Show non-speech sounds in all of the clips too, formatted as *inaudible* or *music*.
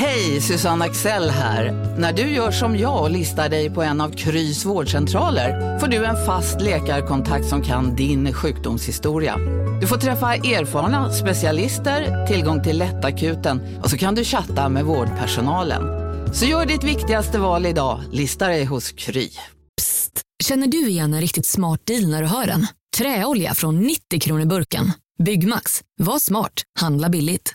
Hej, Susanne Axel här. När du gör som jag och listar dig på en av Krys vårdcentraler får du en fast läkarkontakt som kan din sjukdomshistoria. Du får träffa erfarna specialister, tillgång till lättakuten och så kan du chatta med vårdpersonalen. Så gör ditt viktigaste val idag, lista dig hos Kry. Psst! Känner du igen en riktigt smart deal när du hör den? Träolja från 90 kronor burken. Byggmax. Var smart. Handla billigt.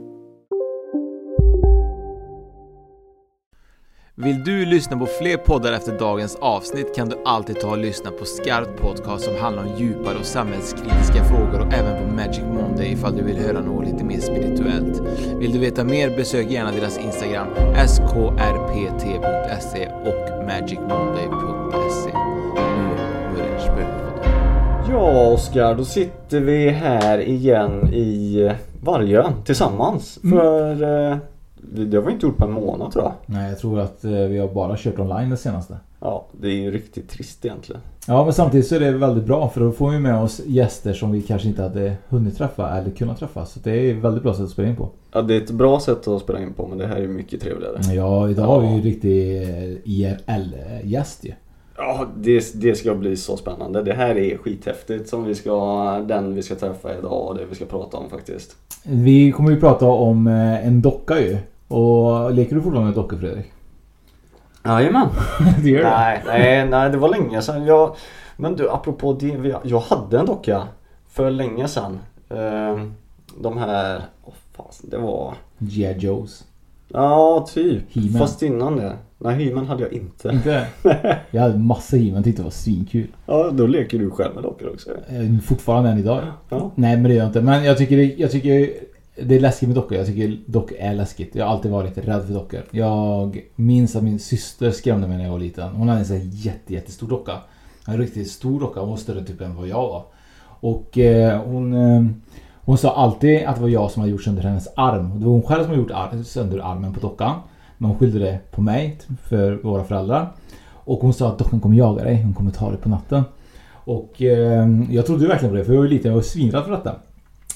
Vill du lyssna på fler poddar efter dagens avsnitt kan du alltid ta och lyssna på Skarpt Podcast som handlar om djupare och samhällskritiska frågor och även på Magic Monday ifall du vill höra något lite mer spirituellt. Vill du veta mer besök gärna deras Instagram skrpt.se och magicmonday.se. Nu börjar Spökpodden. Ja, Oskar, då sitter vi här igen i Vargön tillsammans. För eh, det har vi inte gjort på en månad tror jag. Nej, jag tror att eh, vi har bara kört online det senaste. Ja, det är ju riktigt trist egentligen. Ja, men samtidigt så är det väldigt bra för då får vi med oss gäster som vi kanske inte hade hunnit träffa eller kunnat träffa. Så det är ett väldigt bra sätt att spela in på. Ja, det är ett bra sätt att spela in på men det här är mycket trevligare. Ja, idag har vi ju en riktig eh, IRL-gäst ju. Ja, det, det ska bli så spännande. Det här är skithäftigt som vi ska, den vi ska träffa idag och det vi ska prata om faktiskt. Vi kommer ju prata om eh, en docka ju. Och leker du fortfarande med dockor Fredrik? Jajamän. *laughs* det gör du? Nej, nej, nej, det var länge sedan. Jag, men du, apropå det. Jag hade en docka för länge sedan. Ehm, De här, oh, fasen, det var... G.I. Joes. Ja, typ. Fast innan det. Nej, He-Man hade jag inte. Inte? *laughs* Jag hade massa He-Man, tyckte det var svinkul. Ja, då leker du själv med dockor också. Eh, Fortfarande än idag. Ja. Nej men det gör jag inte. Men jag tycker, jag tycker det är läskigt med dockor. Jag tycker dockor är läskigt. Jag har alltid varit rädd för dockor. Jag minns att min syster skrämde mig när jag var liten. Hon hade en sån här jätte, jättestor docka. En riktigt stor docka. Hon var större typ än vad jag var. Och eh, hon, eh, hon sa alltid att det var jag som hade gjort sönder hennes arm. Det var hon själv som hade gjort ar- sönder armen på dockan. Men hon skyllde det på mig, för våra föräldrar. Och hon sa att dockan kommer jaga dig. Hon kommer ta dig på natten. Och eh, jag trodde ju verkligen på det för jag var ju liten och jag var svinrädd för detta.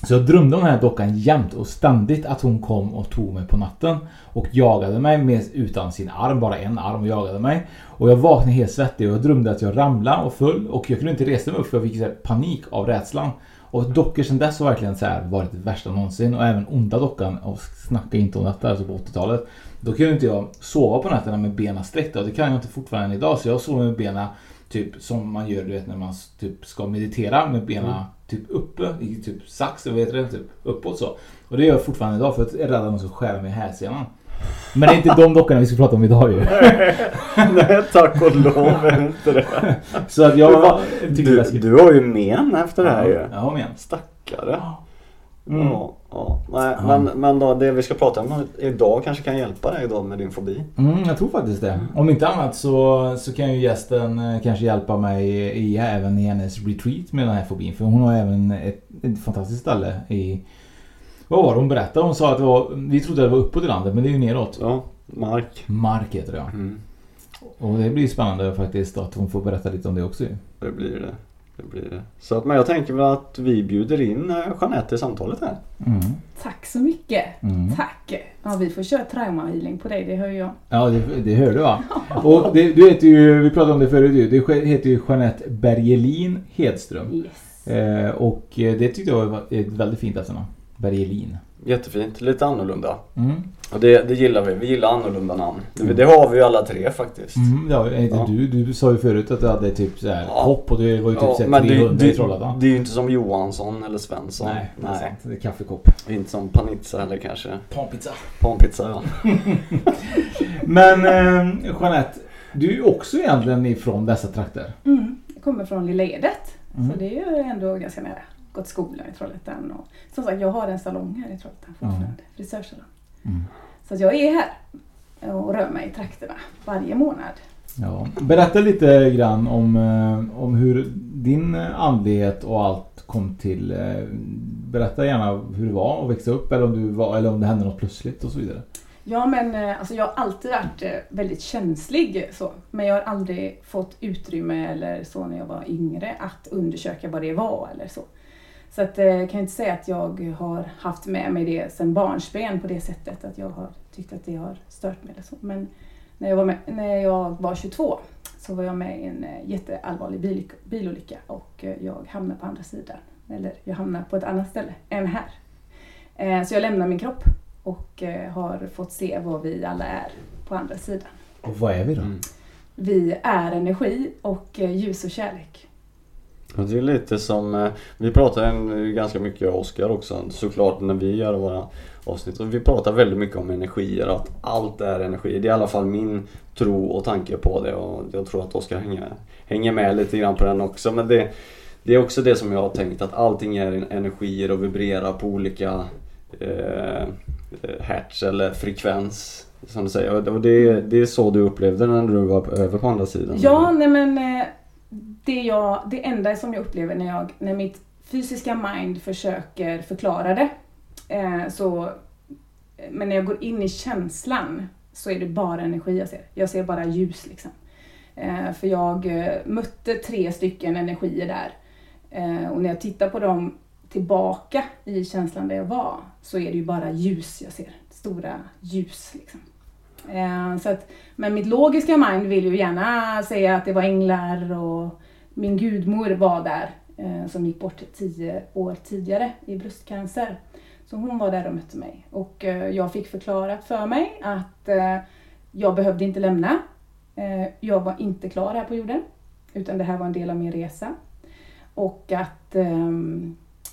Så jag drömde om den här dockan jämt och ständigt att hon kom och tog mig på natten. Och jagade mig med, utan sin arm, bara en arm och jagade mig. Och jag vaknade helt svettig och jag drömde att jag ramlade och föll och jag kunde inte resa mig upp för jag fick så här panik av rädslan. Och dockor sen dess har verkligen så här varit det värsta någonsin och även onda dockan, och snacka inte om detta, alltså på 80-talet. Då kunde inte jag sova på nätterna med benen sträckta och det kan jag inte fortfarande än idag. Så jag sover med benen typ som man gör du vet när man typ ska meditera med benen mm typ uppe i typ sax, vad heter det? Typ uppåt så. Och det gör jag fortfarande idag för att jag är rädd att de ska skära mig i hälsenan. Men det är inte de dockorna vi ska prata om idag ju. *laughs* Nej, tack och lov är inte det. Så att jag tycker det är Du, du har ju men efter det här ju. Ja, men. Stackare. Mm. Ja, ja. Nej, Ja. Men, men då, det vi ska prata om idag kanske kan hjälpa dig då med din fobi. Mm, jag tror faktiskt det. Om inte annat så, så kan ju gästen eh, kanske hjälpa mig i, även i hennes retreat med den här fobin. För hon har även ett, ett fantastiskt ställe i... Vad var det hon berättade? Hon sa att det var, vi trodde det var uppåt i landet men det är ju neråt. Ja, Mark. Mark heter det ja. Mm, Och det blir spännande faktiskt att hon får berätta lite om det också det blir det. Det blir det. Så att, men jag tänker väl att vi bjuder in eh, Jeanette i samtalet här. Mm. Tack så mycket. Mm. Tack. Ja, vi får köra traumahealing på dig, det hör jag. Ja, det, det hör du va? *laughs* Och det, du heter ju, vi pratade om det förut ju. Du heter ju Jeanette Bergelin Hedström. Yes. Eh, och eh, det tyckte jag var ett väldigt fint efternamn. Bergelin. Jättefint, lite annorlunda. Mm. Och det, det gillar vi, vi gillar annorlunda namn. Det, det har vi ju alla tre faktiskt. Mm, ja, inte Ja. Du, du sa ju förut att du hade typ så här Ja. hopp och det var ju typ så här men det, 300 i det, Trollhättan. det är ju inte som Johansson eller Svensson. Nej, det är Nej. sant. Det är kaffekopp. Inte som Panizza eller kanske. Panpizza. Panpizza ja. *laughs* Men eh, Jeanette, du är ju också egentligen ifrån dessa trakter. Mm. Jag kommer från Lilla Edet. Mm. Så det är ju ändå ganska nära. Gått skolan i Trollhättan och som sagt jag har en salong här i Trollhättan fortfarande. Frisörsalong. Mm. Så jag är här och rör mig i trakterna varje månad. Ja. Berätta lite grann om, eh, om hur din andlighet och allt kom till. Eh, Berätta gärna hur det var att växa upp eller om, du var, eller om det hände något plötsligt och så vidare. Ja men eh, alltså jag har alltid varit eh, väldigt känslig så. Men jag har aldrig fått utrymme eller så när jag var yngre att undersöka vad det var eller så. Så att, eh, jag kan inte säga att jag har haft med mig det sedan barnsben på det sättet att jag har tyckt att det har stört mig eller så. Men när jag var, med, när jag var 22 så var jag med i en jätteallvarlig bil, bilolycka och jag hamnade på andra sidan. Eller jag hamnade på ett annat ställe än här. Så jag lämnade min kropp och eh, har fått se vad vi alla är på andra sidan. Och vad är vi då? Mm. Vi är energi och eh, ljus och kärlek. Det är lite som, eh, vi pratar eh, ganska mycket, Oskar också såklart när vi gör våra avsnitt. vi pratar väldigt mycket om energier, att allt är energi. Det är i alla fall min tro och tanke på det och jag tror att Oskar hänger, hänger med lite grann på den också. Men det, det är också det som jag har tänkt att allting är energier och vibrerar på olika eh, hertz eller frekvens. Som du säger. Och det, det är så du upplevde när du var över på andra sidan? Ja, nej men eh, det, jag, det enda som jag upplever när, jag, när mitt fysiska mind försöker förklara det. Eh, så, men när jag går in i känslan så är det bara energi jag ser. Jag ser bara ljus liksom. Eh, för jag eh, mötte tre stycken energier där. Eh, och när jag tittar på dem tillbaka i känslan där jag var så är det ju bara ljus jag ser. Stora ljus liksom. Eh, så att, men mitt logiska mind vill ju gärna säga att det var änglar och min gudmor var där eh, som gick bort tio år tidigare i bröstcancer. Så hon var där och mötte mig och eh, jag fick förklarat för mig att eh, jag behövde inte lämna. Jag var inte klar här på jorden utan det här var en del av min resa. Och att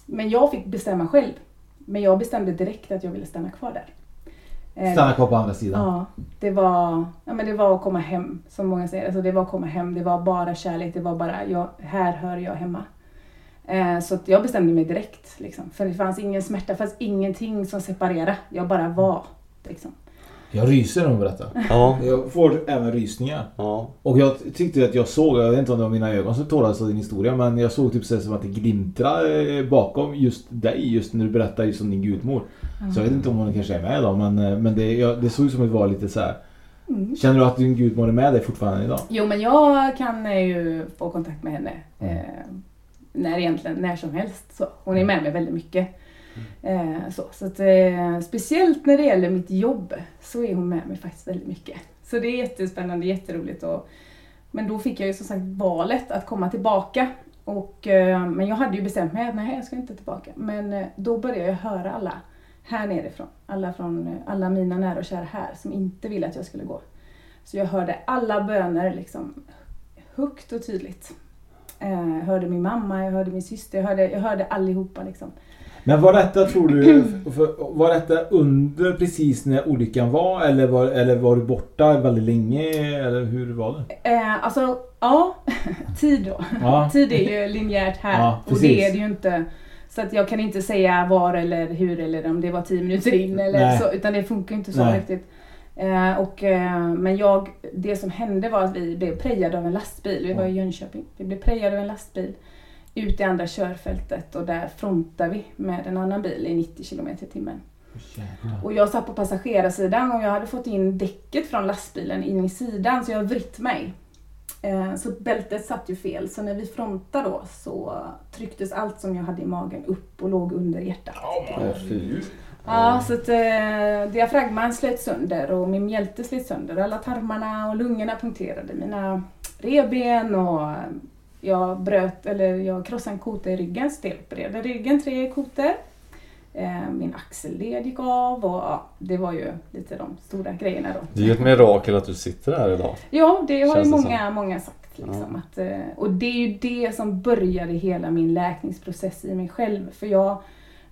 men jag fick bestämma själv. Men jag bestämde direkt att jag ville stanna kvar där. Eh, stanna kvar på andra sidan? Ja, det var, ja, men det var att komma hem, som många säger. Alltså det var att komma hem, det var bara kärlek, det var bara, jag, här hör jag hemma. Eh, så jag bestämde mig direkt. Liksom. För det fanns ingen smärta, det fanns ingenting som separerade. Jag bara var. Liksom. Jag ryser när hon berättar. Ja. Jag får även rysningar. Ja. Och jag tyckte att jag såg, jag vet inte om det var mina ögon som tålades av din historia, men jag såg typ så som att det glimtrade eh, bakom just dig, just när du berättade just om din gudmor. Mm. Så jag vet inte om hon kanske är med idag, men, eh, men det, jag, det såg ut som att det var lite så här. Mm. Känner du att din gudmor är med dig fortfarande idag? Jo, men jag kan ju få kontakt med henne. Mm. Eh, när egentligen, när som helst. Så. Hon är med mig väldigt mycket. Eh, så så att, eh, speciellt när det gäller mitt jobb så är hon med mig faktiskt väldigt mycket. Så det är jättespännande, jätteroligt. Och, men då fick jag ju som sagt valet att komma tillbaka. Och, eh, men jag hade ju bestämt mig att nej, jag ska inte tillbaka. Men då började jag höra alla här nerifrån. Alla, från, alla mina nära och kära här som inte ville att jag skulle gå. Så jag hörde alla böner liksom högt och tydligt. Jag hörde min mamma, jag hörde min syster, jag hörde, jag hörde allihopa liksom. Men var detta tror du, var detta under precis när olyckan var eller var, eller var du borta väldigt länge eller hur var det? Eh, alltså, ja, *laughs* tid då. Ja. Tid är ju linjärt här ja, och det är det ju inte. Så att jag kan inte säga var eller hur eller om det var tio minuter in eller så, utan det funkar inte så Nej. riktigt. Eh, och, eh, men jag, det som hände var att vi blev prejade av en lastbil. Vi var i Jönköping. Vi blev prejade av en lastbil ut i andra körfältet och där frontar vi med en annan bil i 90 km i timmen. Och jag satt på passagerarsidan och jag hade fått in däcket från lastbilen in i sidan så jag vritt mig. Eh, så bältet satt ju fel så när vi frontade då så trycktes allt som jag hade i magen upp och låg under hjärtat. Ja, så att eh, diafragman slet sönder och min mjälte slet sönder. Alla tarmarna och lungorna punkterade. Mina reben och jag bröt, eller jag krossade en kota i ryggen, stelopererade ryggen, tre kotor. Eh, min axelled gick av och ja, det var ju lite de stora grejerna då. Det är ju ett mirakel att du sitter här idag. Ja, det har ju många, många sagt. Liksom, ja. att, eh, och det är ju det som började hela min läkningsprocess i mig själv. För jag,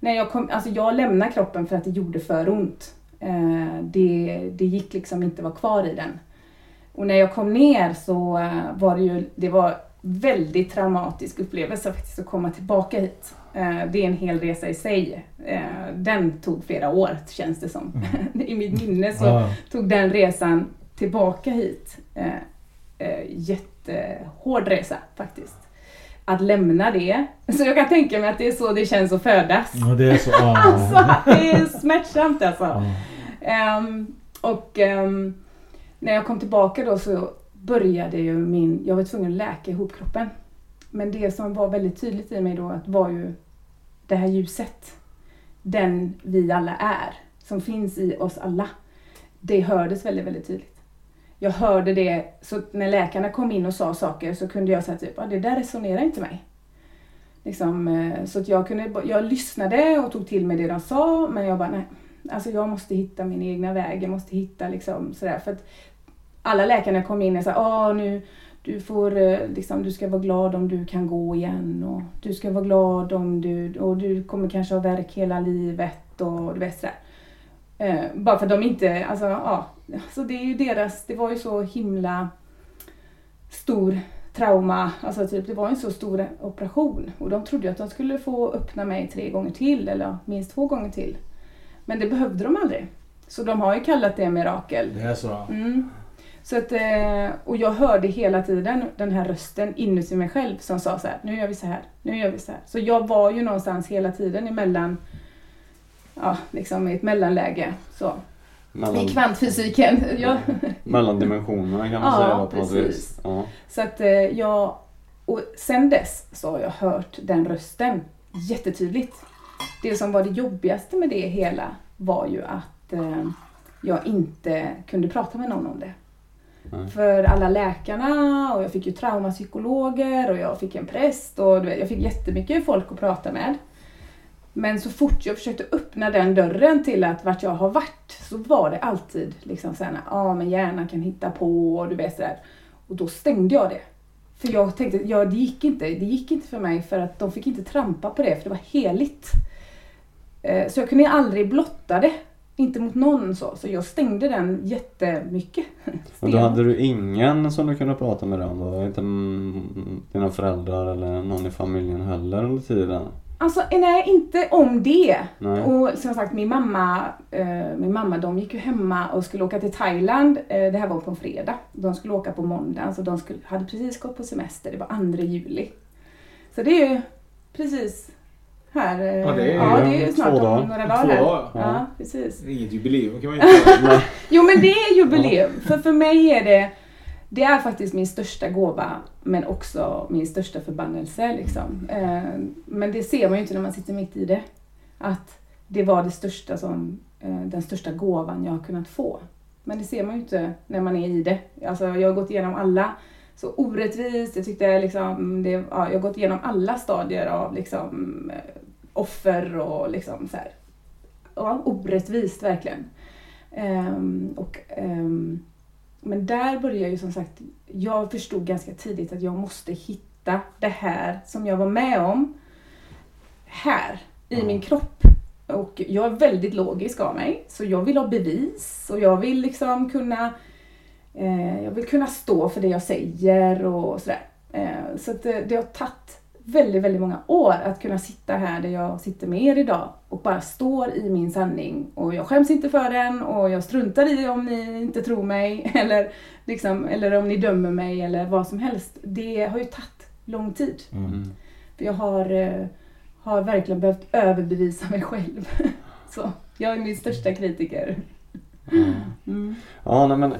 när jag, kom, alltså jag lämnade kroppen för att det gjorde för ont. Eh, det, det gick liksom inte att vara kvar i den. Och när jag kom ner så var det ju, det var väldigt traumatisk upplevelse faktiskt att komma tillbaka hit. Eh, det är en hel resa i sig. Eh, den tog flera år känns det som. Mm. *laughs* I mitt minne så ja. tog den resan tillbaka hit. Eh, jättehård resa faktiskt. Att lämna det. Så jag kan tänka mig att det är så det känns att födas. Ja, det är så. *laughs* Ah. alltså, det är smärtsamt alltså. Ah. Um, och um, när jag kom tillbaka då så började ju min, jag var tvungen att läka ihop kroppen. Men det som var väldigt tydligt i mig då var ju det här ljuset. Den vi alla är, som finns i oss alla. Det hördes väldigt, väldigt tydligt. Jag hörde det, så när läkarna kom in och sa saker så kunde jag säga typ, ah, det där resonerar inte mig. Liksom, eh, så att jag, kunde, jag lyssnade och tog till mig det de sa, men jag bara, nej, alltså jag måste hitta min egna väg, jag måste hitta liksom sådär. För att alla läkarna kom in och sa, ah, nu, du, får, eh, liksom, du ska vara glad om du kan gå igen och du ska vara glad om du, och du kommer kanske ha verk hela livet och du vet sådär. Eh, bara för att de inte, alltså ja, så det är ju deras, det var ju så himla stor trauma, alltså typ det var en så stor operation och de trodde att de skulle få öppna mig tre gånger till eller minst två gånger till. Men det behövde de aldrig. Så de har ju kallat det mirakel. Det är så? Mm. Så att, eh, och jag hörde hela tiden den här rösten inuti mig själv som sa så här, nu gör vi så här, nu gör vi så här. Så jag var ju någonstans hela tiden emellan, ja, liksom i ett mellanläge. Så. Mellan, I kvantfysiken. Ja. Mellan dimensionerna kan man ja, säga på något vis. Ja. Så att eh, jag, och sen dess så har jag hört den rösten jättetydligt. Det som var det jobbigaste med det hela var ju att eh, jag inte kunde prata med någon om det. För alla läkarna och jag fick ju traumapsykologer och jag fick en präst och jag fick jättemycket folk att prata med. Men så fort jag försökte öppna den dörren till att vart jag har varit så var det alltid liksom såhär, ja ah, men hjärnan kan hitta på och du vet sådär. Och då stängde jag det. För jag tänkte, ja det gick inte, det gick inte för mig för att de fick inte trampa på det för det var heligt. Eh, så jag kunde aldrig blotta det inte mot någon så, så jag stängde den jättemycket. *laughs* Men då hade du ingen som du kunde prata med om då? Inte dina föräldrar eller någon i familjen heller under tiden? Alltså nej, inte om det. Nej. Och som sagt min mamma, eh, min mamma de gick ju hemma och skulle åka till Thailand. Eh, det här var på en fredag. De skulle åka på måndagen så de skulle, hade precis gått på semester. Det var 2 juli. Så det är ju precis här. Eh, ja det är, ja, det är snart om några dagar. Två dagar. Ja. ja, precis. Inget jubileum kan man ju *laughs* säga. jo men det är jubileum. För för mig är det det är faktiskt min största gåva men också min största förbannelse. Liksom. Eh, men det ser man ju inte när man sitter mitt i det. Att det var det största som, eh, den största gåvan jag har kunnat få. Men det ser man ju inte när man är i det. Alltså, jag har gått igenom alla så orättvist. Jag tyckte liksom, det, ja, jag har gått igenom alla stadier av liksom, offer och liksom så här, ja, orättvist verkligen. Um, och, um, men där började jag ju som sagt, jag förstod ganska tidigt att jag måste hitta det här som jag var med om här i mm. min kropp. Och jag är väldigt logisk av mig, så jag vill ha bevis och jag vill liksom kunna eh, jag vill kunna stå för det jag säger och sådär. Eh, så det, det har tagit väldigt, väldigt många år att kunna sitta här där jag sitter med er idag och bara står i min sanning. Och jag skäms inte för den och jag struntar i om ni inte tror mig *laughs* eller, liksom, eller om ni dömer mig eller vad som helst. Det har ju tagit lång tid. Mm. För jag har, eh, har verkligen behövt överbevisa mig själv. *laughs* Så jag är min största kritiker. Mm. mm. Ja, nej, men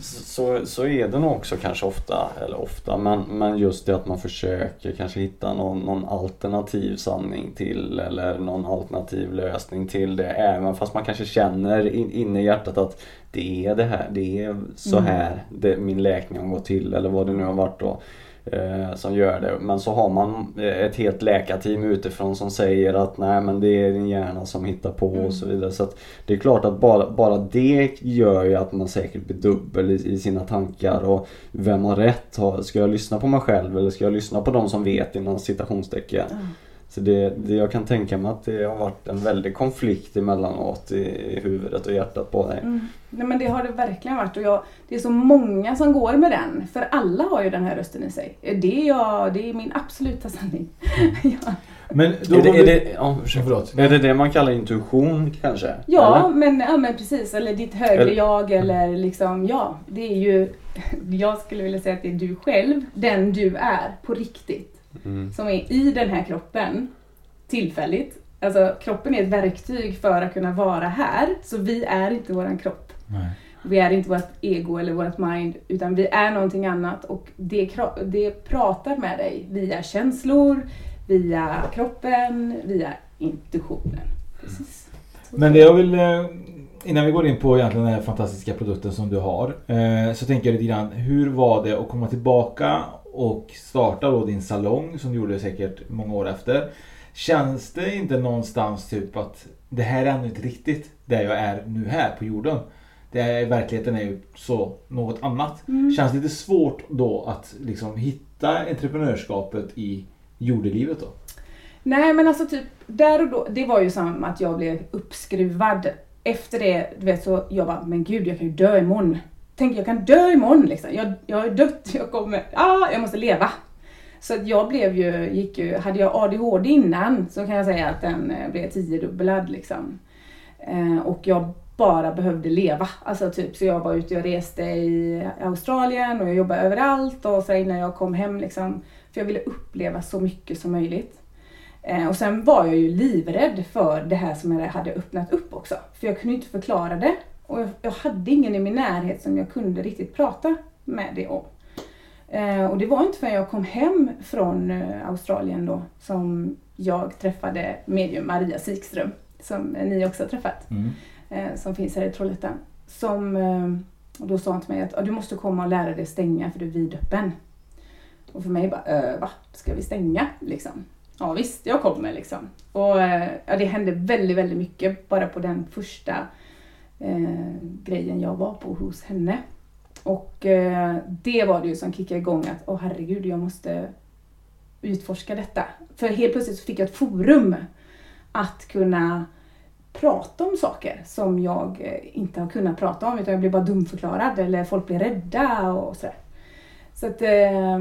så, så är det nog också kanske ofta, eller ofta, men, men just det att man försöker kanske hitta någon, någon alternativ sanning till eller någon alternativ lösning till det. Även fast man kanske känner in, inne i hjärtat att det är det här, det är så mm. här det, min läkning har gått till eller vad det nu har varit då som gör det. Men så har man eh, ett helt läkarteam utifrån som säger att nej men det är din hjärna som hittar på mm. och så vidare. Så det är klart att bara, bara det gör ju att man säkert blir dubbel i, i sina tankar och vem har rätt? Ska jag lyssna på mig själv eller ska jag lyssna på de som vet inom citationstecken? Mm. Så det, det, jag kan tänka mig att det har varit en väldig konflikt emellanåt i, i huvudet och hjärtat på dig. Mm. Nej men det har det verkligen varit och jag, det är så många som går med den. För alla har ju den här rösten i sig. Det är, jag, det är min absoluta sanning. Mm. *laughs* ja. Men då är, det, är, det, ja, förlåt. är det det man kallar intuition kanske? Ja men, ja men precis. Eller ditt högre eller? jag eller liksom ja. Det är ju, *laughs* jag skulle vilja säga att det är du själv, den du är på riktigt. Mm. Som är i den här kroppen tillfälligt. Alltså kroppen är ett verktyg för att kunna vara här. Så vi är inte våran kropp. Nej. Vi är inte vårt ego eller vårt mind utan vi är någonting annat och det, det pratar med dig via känslor, via kroppen, via intuitionen. Precis. Men det jag vill, eh, innan vi går in på egentligen den här fantastiska produkten som du har, eh, så tänker jag lite grann, hur var det att komma tillbaka och starta då din salong som du gjorde säkert många år efter. Känns det inte någonstans typ att det här är ännu inte riktigt där jag är nu här på jorden? Det är, verkligheten är ju så något annat. Mm. Känns det lite svårt då att liksom hitta entreprenörskapet i jordelivet då? Nej men alltså typ där och då, det var ju som att jag blev uppskruvad. Efter det, du vet så jag bara, men gud jag kan ju dö imorgon tänker jag kan dö imorgon liksom. Jag, jag är dött, jag kommer, ah, jag måste leva. Så att jag blev ju, gick ju, hade jag ADHD innan så kan jag säga att den eh, blev tiodubblad liksom. Eh, och jag bara behövde leva. Alltså typ så jag var ute jag reste i Australien och jag jobbade överallt och så innan jag kom hem liksom. För jag ville uppleva så mycket som möjligt. Eh, och sen var jag ju livrädd för det här som jag hade öppnat upp också. För jag kunde inte förklara det. Och jag, jag hade ingen i min närhet som jag kunde riktigt prata med det om. Eh, och det var inte förrän jag kom hem från eh, Australien då som jag träffade medium Maria Sikström, som ni också har träffat, mm. eh, som finns här i Trollhättan. Som, och då sa han till mig att du måste komma och lära dig stänga för du är vidöppen. Och för mig bara, äh, va? Ska vi stänga? Liksom. Ja visst, jag kommer liksom. Och ja, det hände väldigt, väldigt mycket bara på den första eh, grejen jag var på hos henne. Och eh, det var det ju som kickade igång att, åh herregud, jag måste utforska detta. För helt plötsligt så fick jag ett forum att kunna prata om saker som jag eh, inte har kunnat prata om utan jag blir bara dumförklarad eller folk blir rädda och sådär. Så att, eh,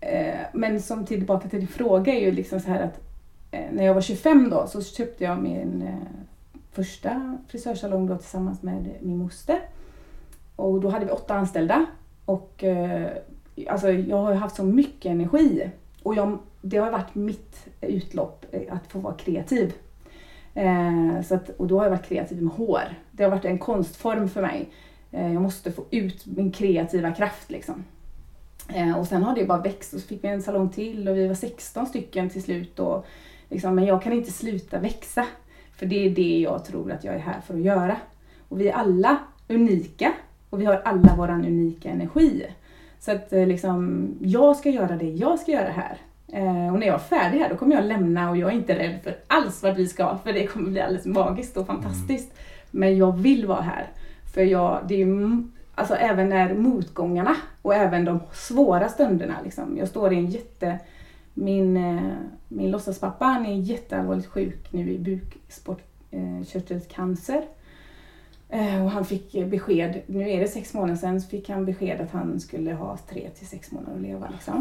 eh, men som tillbaka till din fråga är ju liksom så här att eh, när jag var 25 då så köpte jag min eh, första frisörsalong då tillsammans med min moster. Och då hade vi åtta anställda. Och eh, alltså, jag har haft så mycket energi. Och jag, det har varit mitt utlopp eh, att få vara kreativ. Eh, så att, och då har jag varit kreativ med hår. Det har varit en konstform för mig. Eh, jag måste få ut min kreativa kraft liksom. Eh, och sen har det bara växt och så fick vi en salong till och vi var 16 stycken till slut. Och, liksom, men jag kan inte sluta växa. För det är det jag tror att jag är här för att göra. Och vi är alla unika och vi har alla våran unika energi. Så att eh, liksom, jag ska göra det jag ska göra här. Eh, och när jag är färdig här då kommer jag lämna och jag är inte rädd för alls vart vi ska för det kommer bli alldeles magiskt och fantastiskt. Mm. Men jag vill vara här. För jag, det är ju, alltså även när motgångarna och även de svåra stunderna liksom. Jag står i en jätte... Min, eh, min låtsaspappa han är jätteallvarligt sjuk nu i bukspottkörtelcancer. Eh, och han fick besked, nu är det sex månader sedan, så fick han besked att han skulle ha tre till sex månader att leva. Liksom.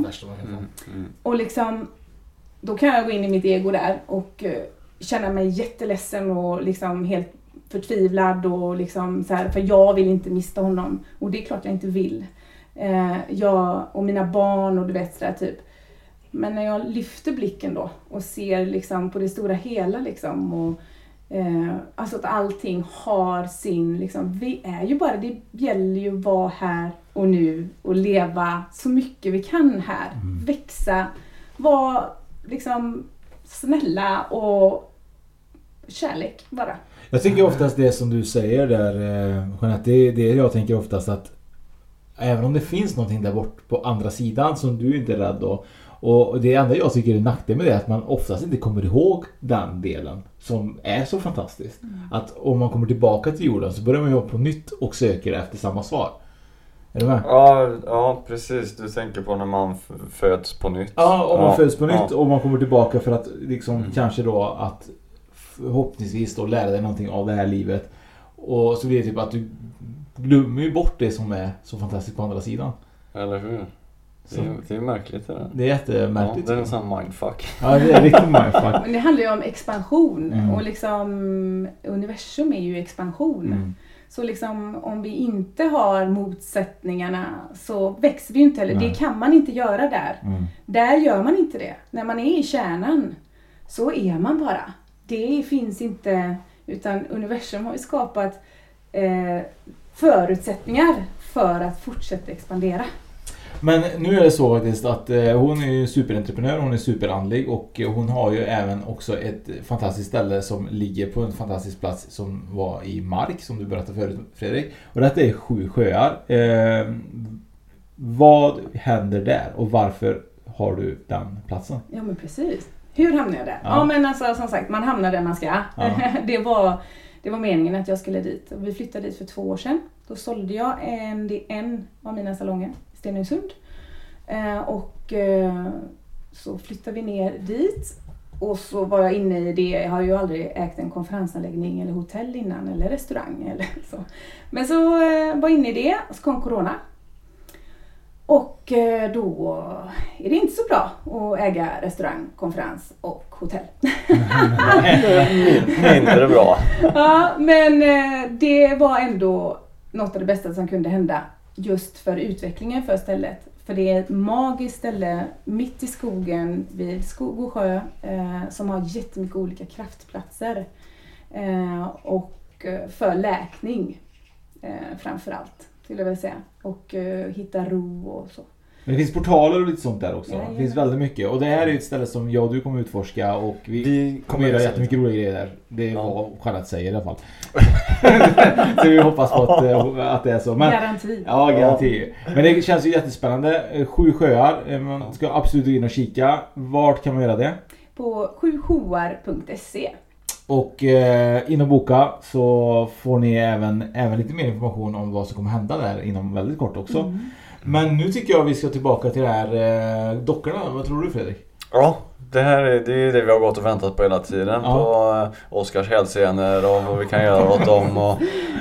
Mm, mm. Och liksom, då kan jag gå in i mitt ego där och känna mig jätteledsen och liksom helt förtvivlad och liksom så här, för jag vill inte mista honom. Och det är klart jag inte vill. Jag och mina barn och du vet sådär typ. Men när jag lyfter blicken då och ser liksom på det stora hela liksom och Eh, alltså att allting har sin, liksom, vi är ju bara, det gäller ju att vara här och nu och leva så mycket vi kan här. Mm. Växa, vara liksom snälla och kärlek bara. Jag tycker oftast det som du säger där eh, Jeanette, det, det jag tänker oftast att Även om det finns någonting där bort på andra sidan som du inte är rädd då och det enda jag tycker är nackdel med det är att man oftast inte kommer ihåg den delen som är så fantastiskt. Mm. Att om man kommer tillbaka till jorden så börjar man jobba på nytt och söker efter samma svar. Är du med? Ja, ja precis. Du tänker på när man föds på nytt. Ja, om man ja, föds på nytt ja. och man kommer tillbaka för att liksom mm. kanske då att förhoppningsvis då lära dig någonting av det här livet. Och så blir det typ att du glömmer ju bort det som är så fantastiskt på andra sidan. Eller hur? Det är, det är märkligt det där. Det är jättemärkligt. Ja, det är en sån mindfuck. Ja, det är riktigt mindfuck. Men det handlar ju om expansion mm. och liksom universum är ju expansion. Mm. Så liksom om vi inte har motsättningarna så växer vi ju inte heller. Nej. Det kan man inte göra där. Mm. Där gör man inte det. När man är i kärnan så är man bara. Det finns inte, utan universum har ju skapat eh, förutsättningar för att fortsätta expandera. Men nu är det så faktiskt att eh, hon är ju superentreprenör, hon är superandlig och hon har ju även också ett fantastiskt ställe som ligger på en fantastisk plats som var i Mark som du berättade förut Fredrik. Och detta är Sju sjöar. Eh, vad händer där och varför har du den platsen? Ja men precis. Hur hamnade jag där? Ja, ja men alltså som sagt man hamnar där man ska. Ja. *laughs* det, var, det var meningen att jag skulle dit. Vi flyttade dit för två år sedan. Då sålde jag en, en av mina salonger Stenungsund. Eh, och eh, så flyttade vi ner dit och så var jag inne i det, jag har ju aldrig ägt en konferensanläggning eller hotell innan eller restaurang *laughs* eller så. Men så eh, var inne i det, och så kom Corona. Och då är det inte så bra att äga restaurang, konferens och hotell. *laughs* Mindre bra. Ja, men det var ändå något av det bästa som kunde hända just för utvecklingen för stället. För det är ett magiskt ställe mitt i skogen vid skog och sjö eh, som har jättemycket olika kraftplatser. Eh, och eh, för läkning eh, framför allt, skulle jag vilja säga. Och eh, hitta ro och så. Men det finns portaler och lite sånt där också. Ja, det finns väldigt mycket. Och det här är ett ställe som jag och du kommer utforska och vi, vi kommer göra jättemycket roliga grejer där. Det är ja. vad Jeanette säger i alla fall. *laughs* så vi hoppas på att, eh, att det är så. Men, garanti. Ja, garanti. Men det känns ju jättespännande. Eh, sju sjöar. Eh, man ska absolut gå in och kika. Vart kan man göra det? På sjuhoar.se och eh, in och boka så får ni även, även lite mer information om vad som kommer hända där inom väldigt kort också. Mm. Men nu tycker jag vi ska tillbaka till det här eh, dockorna. Vad tror du Fredrik? Ja, det här är det, är det vi har gått och väntat på hela tiden. Ja. På eh, Oscars hälsenor och vad vi kan göra åt dem och,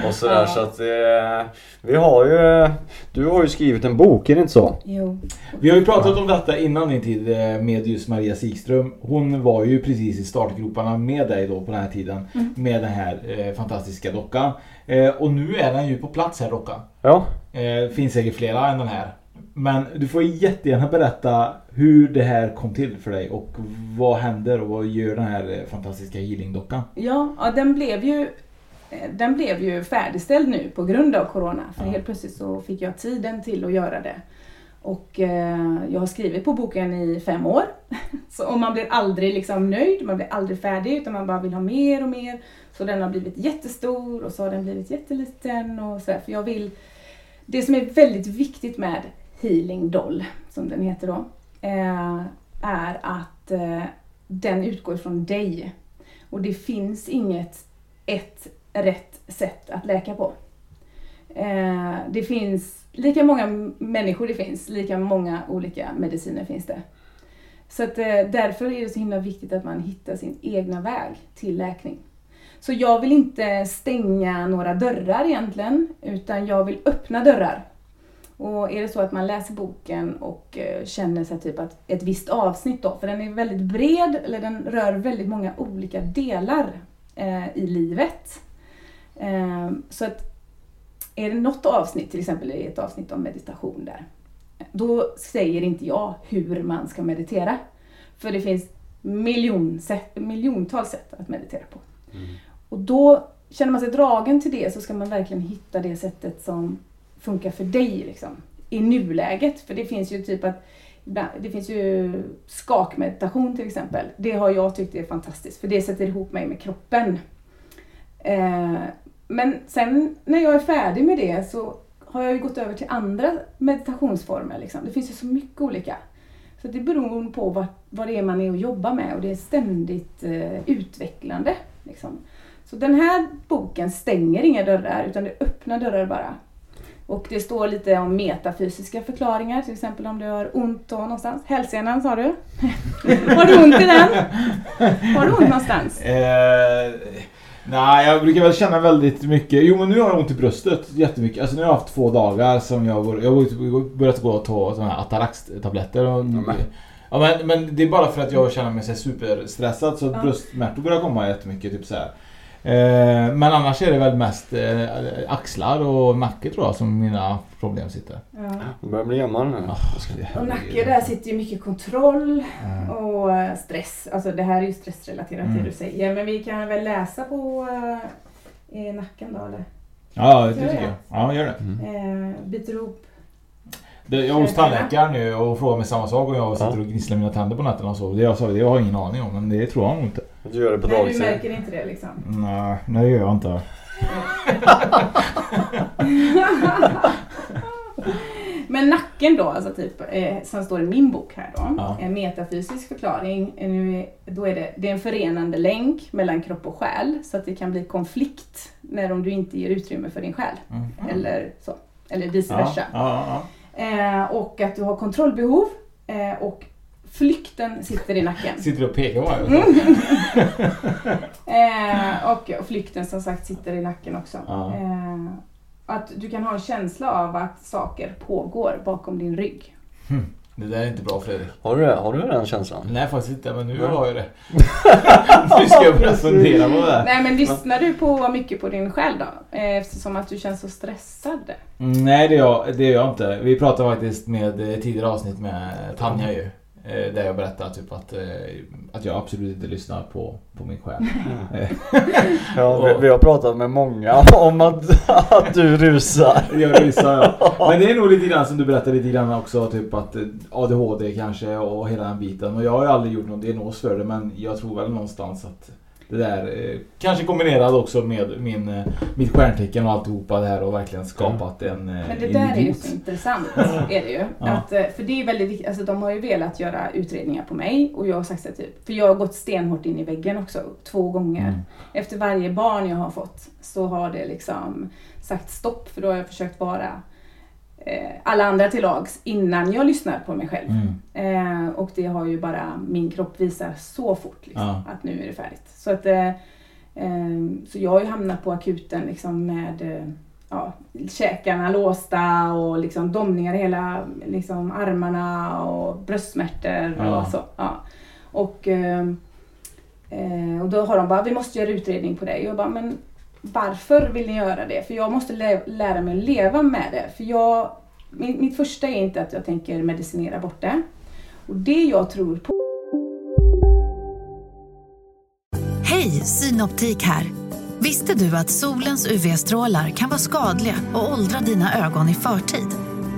och sådär. Ja. Så att det, vi har ju... Du har ju skrivit en bok, är det inte så? Jo. Vi har ju pratat om detta innan din tid eh, med just Maria Sikström. Hon var ju precis i startgroparna med dig då på den här tiden. Mm. Med den här eh, fantastiska dockan. Eh, och nu är den ju på plats här dockan. Ja. Eh, finns säkert flera än den här. Men du får jättegärna berätta hur det här kom till för dig och vad händer och vad gör den här eh, fantastiska healingdockan? Ja, ja den blev ju eh, den blev ju färdigställd nu på grund av Corona. För ja. helt plötsligt så fick jag tiden till att göra det. Och eh, jag har skrivit på boken i fem år. *laughs* så, och man blir aldrig liksom nöjd, man blir aldrig färdig utan man bara vill ha mer och mer. Så den har blivit jättestor och så har den blivit jätteliten och så. För jag vill... Det som är väldigt viktigt med Healing Doll, som den heter då, eh, är att eh, den utgår från dig. Och det finns inget ett rätt sätt att läka på. Eh, det finns lika många människor det finns, lika många olika mediciner finns det. Så att, eh, därför är det så himla viktigt att man hittar sin egna väg till läkning. Så jag vill inte stänga några dörrar egentligen, utan jag vill öppna dörrar. Och är det så att man läser boken och eh, känner sig typ att ett visst avsnitt då, för den är väldigt bred, eller den rör väldigt många olika delar eh, i livet. Eh, så att är det något avsnitt, till exempel är ett avsnitt om meditation där, då säger inte jag hur man ska meditera. För det finns miljon sätt, miljontals sätt att meditera på. Mm. Och då känner man sig dragen till det så ska man verkligen hitta det sättet som funkar för dig liksom, i nuläget. För det finns ju typ att det finns ju skakmeditation till exempel. Det har jag tyckt är fantastiskt för det sätter ihop mig med kroppen. Eh, men sen när jag är färdig med det så har jag ju gått över till andra meditationsformer. Liksom. Det finns ju så mycket olika. Så det beror på vad, vad det är man är och jobbar med och det är ständigt eh, utvecklande. Liksom. Så den här boken stänger inga dörrar utan det öppnar dörrar bara. Och det står lite om metafysiska förklaringar, till exempel om du har ont någonstans. Hälsenan sa du? *laughs* har du ont i den? Har du ont någonstans? Eh, Nej, jag brukar väl känna väldigt mycket. Jo, men nu har jag ont i bröstet jättemycket. Alltså nu har jag haft två dagar som jag, jag har börjat gå och ta sådana här Atarax-tabletter. Och, mm. Ja, men, men det är bara för att jag känner mig så superstressad så ja. bröstsmärtor börjar komma jättemycket. Typ så här. Eh, men annars är det väl mest eh, axlar och nacke tror jag som mina problem sitter. Ja. Du börjar bli gammal nu. Oh, och nacke där sitter ju mycket kontroll mm. och eh, stress. Alltså det här är ju stressrelaterat mm. det du säger. Men vi kan väl läsa på eh, nacken då eller? Ja det tycker jag. Ja gör det. Mm. Eh, biter ihop jag är hos tandläkaren nu och frågar mig samma sak och jag sitter ja. och gnisslar mina tänder på nätterna och så. Det jag sa, det har jag ingen aning om men det tror jag nog inte. Du gör det på dagtid? Nej, du märker inte det liksom? Nej, det gör jag inte. *laughs* Men nacken då, alltså typ, eh, som står i min bok här då, ja. en metafysisk förklaring. Nu då är det, det är en förenande länk mellan kropp och själ så att det kan bli konflikt när om du inte ger utrymme för din själ. Mm. Eller så. Eller vice versa. Ja, ja, eh, och att du har kontrollbehov eh, och flykten sitter i nacken. Sitter du och pekar på mig? *laughs* eh, och, flykten som sagt sitter i nacken också. Eh, att du kan ha en känsla av att saker pågår bakom din rygg. Hmm. Det där är inte bra Fredrik. Har du, har du den känslan? Nej faktiskt inte, men nu har jag det. *laughs* nu ska jag börja fundera på det. Nej men lyssnar du på mycket på din själ då? Eh, eftersom att du känns så stressad. Mm, nej det gör, jag, det gör jag inte. Vi pratade faktiskt med eh, tidigare avsnitt med Tanja ju. Eh, där jag berättar typ att, eh, att jag absolut inte lyssnar på, på min själ. *laughs* Ja, *laughs* vi, vi, har pratat med många *laughs* om att, att du rusar. jag rusar ja. Men det är nog lite grann som du berättade lite grann också. Typ att eh, ADHD kanske och hela den biten. Och jag har ju aldrig gjort någon diagnos för det men jag tror väl någonstans att det där, eh, kanske kombinerad också med min, eh, mitt stjärntecken och alltihopa det här och verkligen skapat en Men det en där idiot. är ju så intressant, *laughs* är det ju. Ja. Att, eh, för det är väldigt viktigt, alltså de har ju velat göra utredningar på mig och jag har sagt så typ, för jag har gått stenhårt in i väggen också, två gånger. Mm. Efter varje barn jag har fått så har det liksom sagt stopp för då har jag försökt vara Eh, alla andra till lags innan jag lyssnar på mig själv. Mm. Eh, och det har ju bara min kropp visar så fort liksom, ja. att nu är det färdigt. Så, att, eh, eh så jag har ju hamnat på akuten liksom, med eh, ja, käkarna låsta och liksom domningar i hela liksom, armarna och bröstsmärtor ja. och så. Ja. Och, eh, och då har de bara, vi måste göra utredning på dig. Jag bara, men varför vill ni göra det? För jag måste lä lära mig att leva med det. För jag, min, mitt första är inte att jag tänker medicinera bort det. Och det jag tror på... Hej, Synoptik här! Visste du att solens UV-strålar kan vara skadliga och åldra dina ögon i förtid?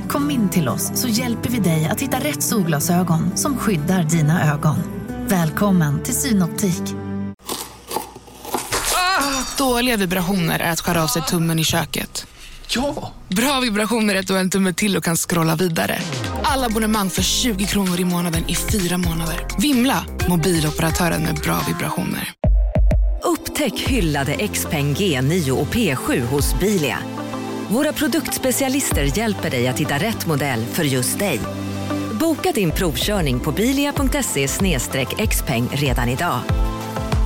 Kom in till oss så hjälper vi dig att hitta rätt solglasögon som skyddar dina ögon. Välkommen till Synoptik. Dåliga vibrationer är att skära av sig tummen i köket. Ja! Bra vibrationer är att du har en tumme till och kan scrolla vidare. Alla abonnemang för 20 kronor i månaden i fyra månader. Vimla! Mobiloperatören med bra vibrationer. Upptäck hyllade XPeng G9 och P7 hos Bilia. Våra produktspecialister hjälper dig att hitta rätt modell för just dig. Boka din provkörning på bilia.se xpeng redan idag.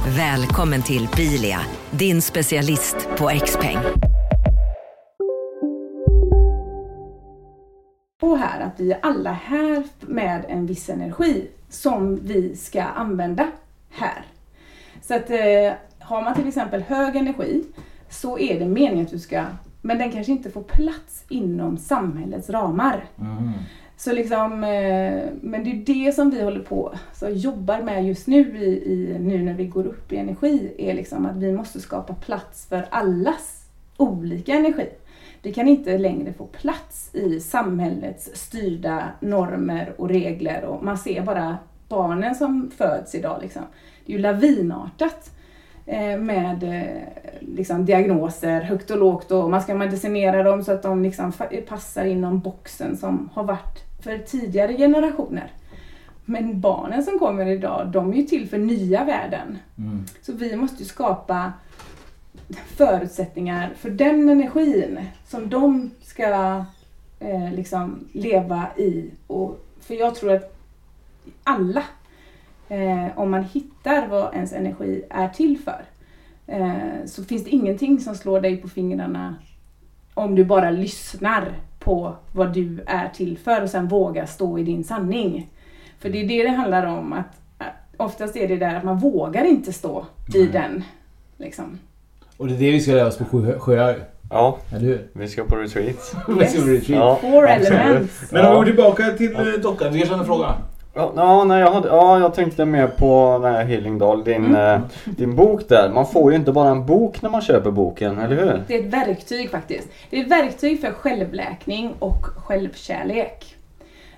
Välkommen till Bilia, din specialist på X-peng. Och här att vi är alla här med en viss energi som vi ska använda här. Så att eh, har man till exempel hög energi så är det meningen att du ska, men den kanske inte får plats inom samhällets ramar. Mm. Så liksom, eh, men det är det som vi håller på så jobbar med just nu i, i, nu när vi går upp i energi. är liksom att vi måste skapa plats för allas olika energi. Vi kan inte längre få plats i samhällets styrda normer och regler och man ser bara barnen som föds idag. Liksom. Det är ju lavinartat eh, med eh, liksom, diagnoser högt och lågt och man ska medicinera dem så att de liksom passar inom boxen som har varit för tidigare generationer. Men barnen som kommer idag, de är ju till för nya värden. Mm. Så vi måste ju skapa förutsättningar för den energin som de ska eh, liksom leva i. Och, för jag tror att alla, eh, om man hittar vad ens energi är till för, eh, så finns det ingenting som slår dig på fingrarna om du bara lyssnar på vad du är till för och sen vågar stå i din sanning. För det är det det handlar om. att Oftast är det där att man vågar inte stå i mm. den. Liksom. Och det är det vi ska lära oss på Sjöar. Ja, Eller hur? vi ska på retreat. Yes. *laughs* vi ska på retreat. Ja, Four elements. Men om vi går tillbaka till ja. dockan, du kanske har en fråga? Ja, nej, jag, hade, ja, jag tänkte mer på den här Healingdal, din, mm. eh, din bok där. Man får ju inte bara en bok när man köper boken, eller hur? Det är ett verktyg faktiskt. Det är ett verktyg för självläkning och självkärlek.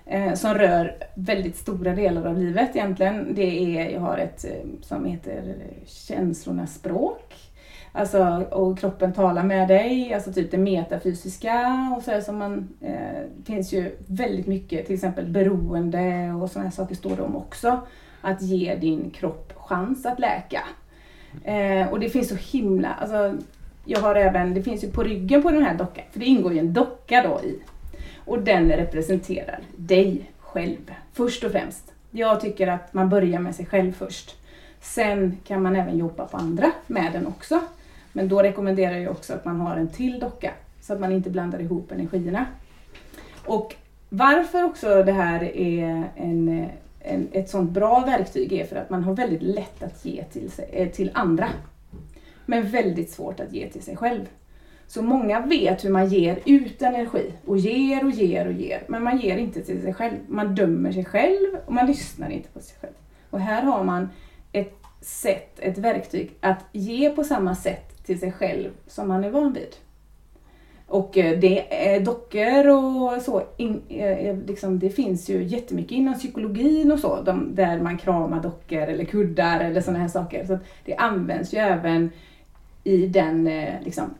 Eh, som rör väldigt stora delar av livet egentligen. Det är, jag har ett eh, som heter Känslornas språk. Alltså, och kroppen talar med dig, alltså typ det metafysiska och så som man, eh, finns ju väldigt mycket, till exempel beroende och sådana här saker står det om också. Att ge din kropp chans att läka. Eh, och det finns så himla, alltså jag har även, det finns ju på ryggen på den här dockan, för det ingår ju en docka då i. Och den representerar dig själv, först och främst. Jag tycker att man börjar med sig själv först. Sen kan man även jobba på andra med den också. Men då rekommenderar jag också att man har en till docka så att man inte blandar ihop energierna. Och varför också det här är en, en, ett sånt bra verktyg är för att man har väldigt lätt att ge till, sig, eh, till andra. Men väldigt svårt att ge till sig själv. Så många vet hur man ger ut energi och ger och ger och ger. Men man ger inte till sig själv. Man dömer sig själv och man lyssnar inte på sig själv. Och här har man ett sätt, ett verktyg att ge på samma sätt till sig själv som man är van vid. Och eh, det är dockor och så, in, eh, liksom, det finns ju jättemycket inom psykologin och så, de, där man kramar dockor eller kuddar eller sådana här saker. Så det används ju även i den eh, liksom,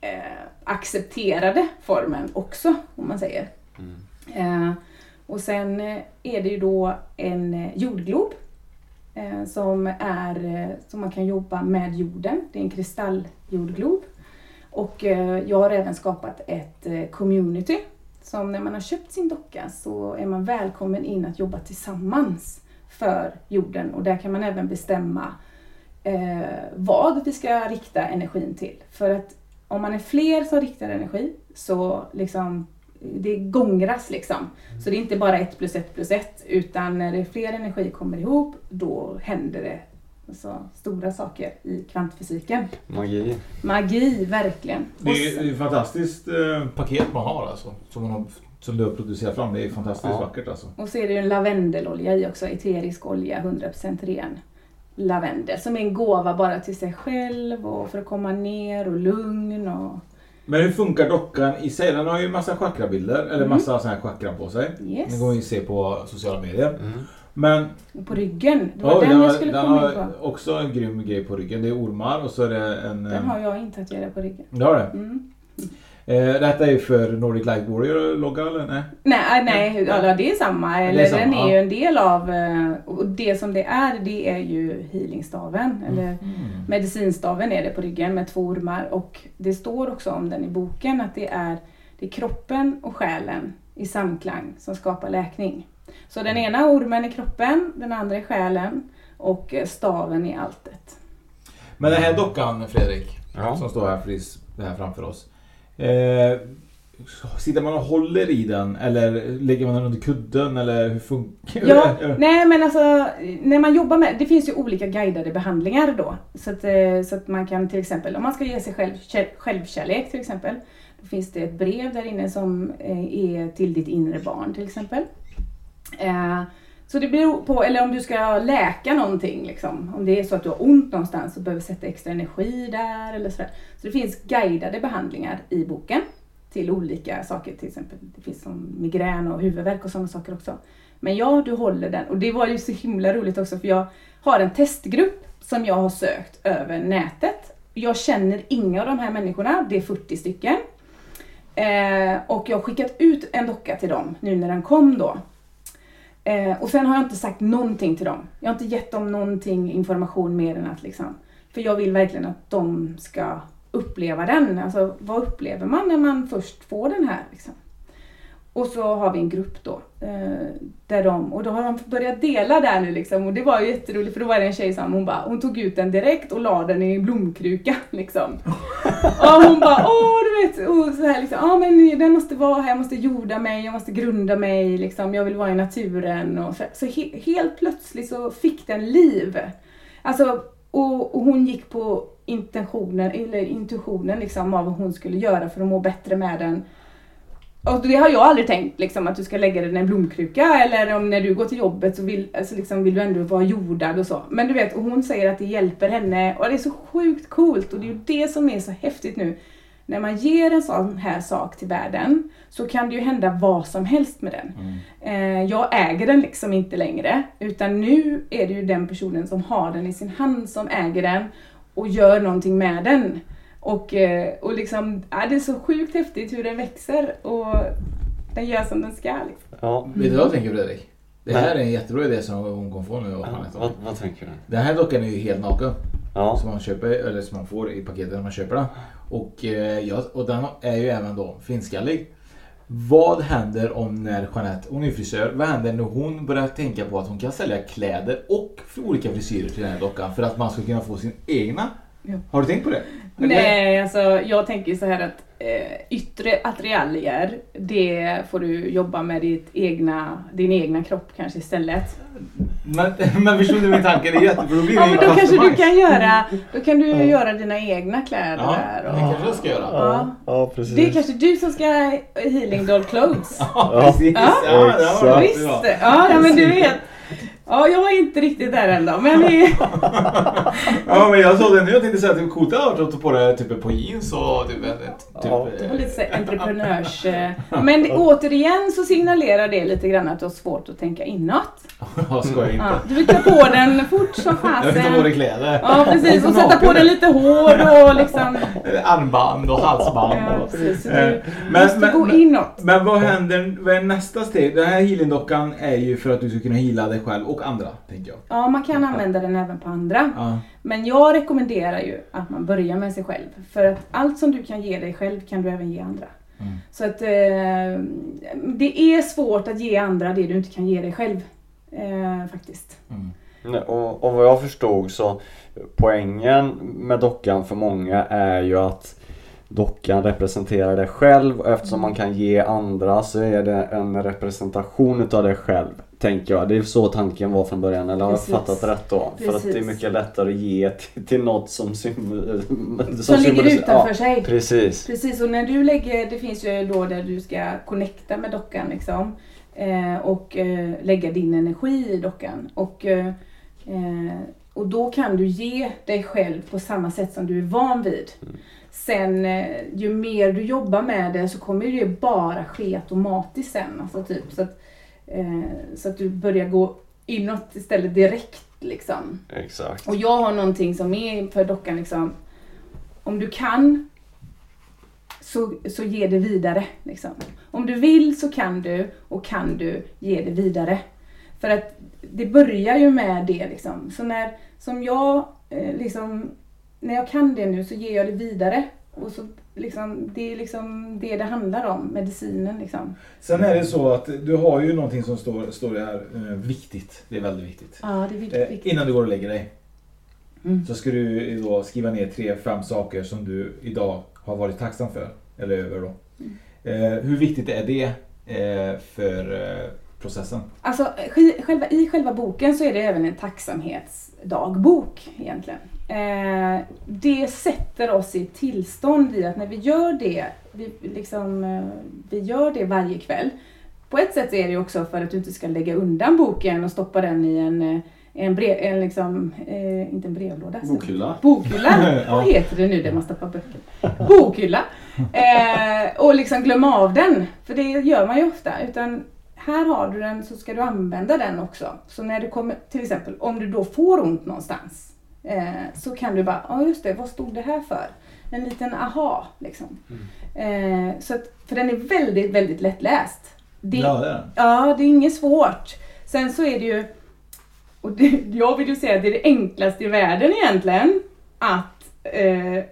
eh, accepterade formen också, om man säger. Mm. Eh, och sen är det ju då en jordglob eh, Eh, som, är, eh, som man kan jobba med jorden. Det är en kristalljordglob. Och eh, jag har även skapat ett community som när man har köpt sin docka så är man välkommen in att jobba tillsammans för jorden och där kan man även bestämma eh, vad vi ska rikta energin till. För att om man är fler som riktar energi så liksom det gångras liksom. Så det är inte bara ett plus ett plus ett utan när det är fler energi kommer ihop då händer det alltså, stora saker i kvantfysiken. Magi. Magi, verkligen. Det är, det är ett fantastiskt eh, paket man har alltså. Som, man har, som du har producerat fram. Det är fantastiskt ja. vackert alltså. Och så är det ju en lavendelolja i också. Eterisk olja, 100% ren lavendel. Som är en gåva bara till sig själv och för att komma ner och lugn och men hur funkar dockan i sig? Den har ju massa chakrabilder, eller mm. massa sådana här chakran på sig. Yes. Den går ju att se på sociala medier. Mm. Men... På ryggen, det var oh, den, den jag skulle den komma in på. också en grym grej på ryggen. Det är ormar och så är det en... Den har jag inte tatuerad på ryggen. Du har det? Mm. Eh, detta är för Nordic Light Warrior-logga eller? Nej, nej, nej ja, det är samma. Eller, är samma, den är ju en del av, eh, och det som det är, det är ju healingstaven. Mm. Eller mm. medicinstaven är det på ryggen med två ormar. Och det står också om den i boken att det är, det är kroppen och själen i samklang som skapar läkning. Så den ena ormen i kroppen, den andra i själen och staven i alltet. Men den här dockan Fredrik, ja. som står här, här framför oss. Eh, sitter man och håller i den eller lägger man den under kudden eller hur funkar det? Ja, nej men alltså när man jobbar med, det finns ju olika guidade behandlingar då. Så att, eh, så att man kan till exempel, om man ska ge sig själv självkärlek till exempel. Då finns det ett brev där inne som eh, är till ditt inre barn till exempel. Eh, så det beror på, eller om du ska läka någonting, liksom. om det är så att du har ont någonstans och behöver sätta extra energi där eller sådär. Så det finns guidade behandlingar i boken till olika saker, till exempel det finns som migrän och huvudvärk och sådana saker också. Men ja, du håller den och det var ju så himla roligt också för jag har en testgrupp som jag har sökt över nätet. Jag känner inga av de här människorna, det är 40 stycken. Eh, och jag har skickat ut en docka till dem nu när den kom då. Eh, och sen har jag inte sagt någonting till dem. Jag har inte gett dem någonting information mer än att liksom, för jag vill verkligen att de ska uppleva den. Alltså vad upplever man när man först får den här? Liksom? Och så har vi en grupp då. Eh, där de, och då har de börjat dela där nu liksom. Och det var ju jätteroligt för då var det en tjej som hon bara, hon tog ut den direkt och la den i en blomkruka *laughs* liksom. *laughs* och hon bara, åh du vet, och så här liksom, ja men den måste vara här, jag måste jorda mig, jag måste grunda mig liksom, jag vill vara i naturen. Och så så he helt plötsligt så fick den liv. Alltså, och, och hon gick på intentionen, eller intuitionen liksom av vad hon skulle göra för att må bättre med den. Och det har jag aldrig tänkt liksom, att du ska lägga den i en blomkruka eller om när du går till jobbet så vill, alltså, liksom, vill du ändå vara jordad och så. Men du vet, och hon säger att det hjälper henne och det är så sjukt coolt och det är ju det som är så häftigt nu. När man ger en sån här sak till världen så kan det ju hända vad som helst med den. Mm. Eh, jag äger den liksom inte längre utan nu är det ju den personen som har den i sin hand som äger den och gör någonting med den. Och, eh, och liksom, ja, det är så sjukt häftigt hur den växer och den gör som den ska. Liksom. Ja. Vet du vad jag tänker Fredrik? Det här är en jättebra idé som hon kommer få nu. Ja, vad, vad tänker du? Den här dockan är ju helt naken. Ja. Som man köper, eller som man får i paketet när man köper den. Och, eh, ja, och den är ju även då finskallig. Vad händer om när Jeanette, hon är frisör, vad händer när hon börjar tänka på att hon kan sälja kläder och olika frisyrer till den här dockan för att man ska kunna få sin egna? Ja. Har du tänkt på det? Nej, alltså jag tänker så här att eh, yttre attiraljer, det får du jobba med ditt egna, din egna kropp kanske istället. Men, men förstår du min tanke? Det är jättebra. Då blir ja, men då kanske du kan göra, då kan du ja. göra dina egna kläder ja, där. Och, det kanske jag ska göra. Ja. ja, precis. Det är kanske du som ska healing doll clothes. *laughs* Ja, precis. Ja, ja, ja, visst. Ja, ja, men du vet. Ja, jag är inte riktigt där än då, men *laughs* ja, men jag såg det nu. Jag tänkte säga att det var coolt att ta på det typ på jeans och typ... typ ja. Det var lite så entreprenörs... *laughs* Eh, men det, återigen så signalerar det lite grann att du har svårt att tänka inåt. *laughs* Ja, ska jag inte. Ja, du vill ta på den fort som fasen. Jag vill ta på dig kläder. Ja, precis. Och sätta på den lite hår och liksom... Armband och halsband. Ja, precis. Så du eh, men, måste men, gå inåt. Men vad händer, vad är nästa steg? Den här healingdockan är ju för att du ska kunna heala dig själv och andra, tänker jag. Ja, man kan använda den även på andra. Ja. Men jag rekommenderar ju att man börjar med sig själv. För att allt som du kan ge dig själv kan du även ge andra. Mm. Så att eh, det är svårt att ge andra det du inte kan ge dig själv. Eh, faktiskt. Mm. Och, och vad jag förstod så poängen med dockan för många är ju att dockan representerar dig själv och eftersom man kan ge andra så är det en representation utav dig själv. Tänker jag. Det är så tanken var från början, eller har jag fattat rätt då? Precis. För att det är mycket lättare att ge till, till något som *laughs* Som, som ligger utanför ja, sig. Precis. Precis, och när du lägger, det finns ju då där du ska connecta med dockan liksom. Eh, och eh, lägga din energi i dockan. Och, eh, och då kan du ge dig själv på samma sätt som du är van vid. Mm. Sen eh, ju mer du jobbar med det så kommer det bara ske automatiskt sen. Alltså typ, så, att, så att du börjar gå inåt istället direkt. Liksom. Exakt. Och jag har någonting som är för dockan liksom, om du kan så, så ge det vidare. Liksom. Om du vill så kan du och kan du ge det vidare. För att det börjar ju med det liksom. Så när, som jag eh, liksom när jag kan det nu så ger jag det vidare. Och så liksom, det är liksom det det handlar om, medicinen liksom. Sen är det så att du har ju någonting som står, står här, eh, viktigt. Det är väldigt viktigt. Ja, det är viktigt. Eh, innan du går och lägger dig. Mm. Så ska du då skriva ner tre, fem saker som du idag har varit tacksam för. Eller över då. Mm. Eh, hur viktigt är det eh, för eh, processen? Alltså, själva, i själva boken så är det även en tacksamhetsdagbok egentligen. Eh, det sätter oss i ett tillstånd i att när vi gör det, vi, liksom, eh, vi gör det varje kväll. På ett sätt är det också för att du inte ska lägga undan boken och stoppa den i en eh, en, brev, en liksom, eh, inte en brevlåda. Bokhylla. Bokhylla. *laughs* Vad heter det nu där man stoppar böcker? Bokhylla. Eh, och liksom glömma av den. För det gör man ju ofta. Utan här har du den så ska du använda den också. Så när du kommer, till exempel om du då får ont någonstans eh, så kan du bara, ja ah, just det, vad stod det här för? En liten aha liksom. Mm. Eh, så att, för den är väldigt, väldigt lättläst. Det, ja, det är Ja, det är inget svårt. Sen så är det ju, och det, jag vill ju säga att det är det enklaste i världen egentligen, att eh,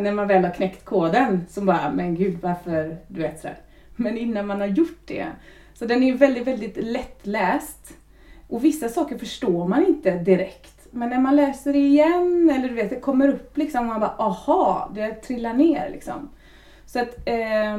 när man väl har knäckt koden så bara, men gud varför, du vet sådär. Men innan man har gjort det. Så den är ju väldigt, väldigt lättläst. Och vissa saker förstår man inte direkt. Men när man läser det igen, eller du vet, det kommer upp liksom, och man bara aha, det trillar ner liksom. Så att eh,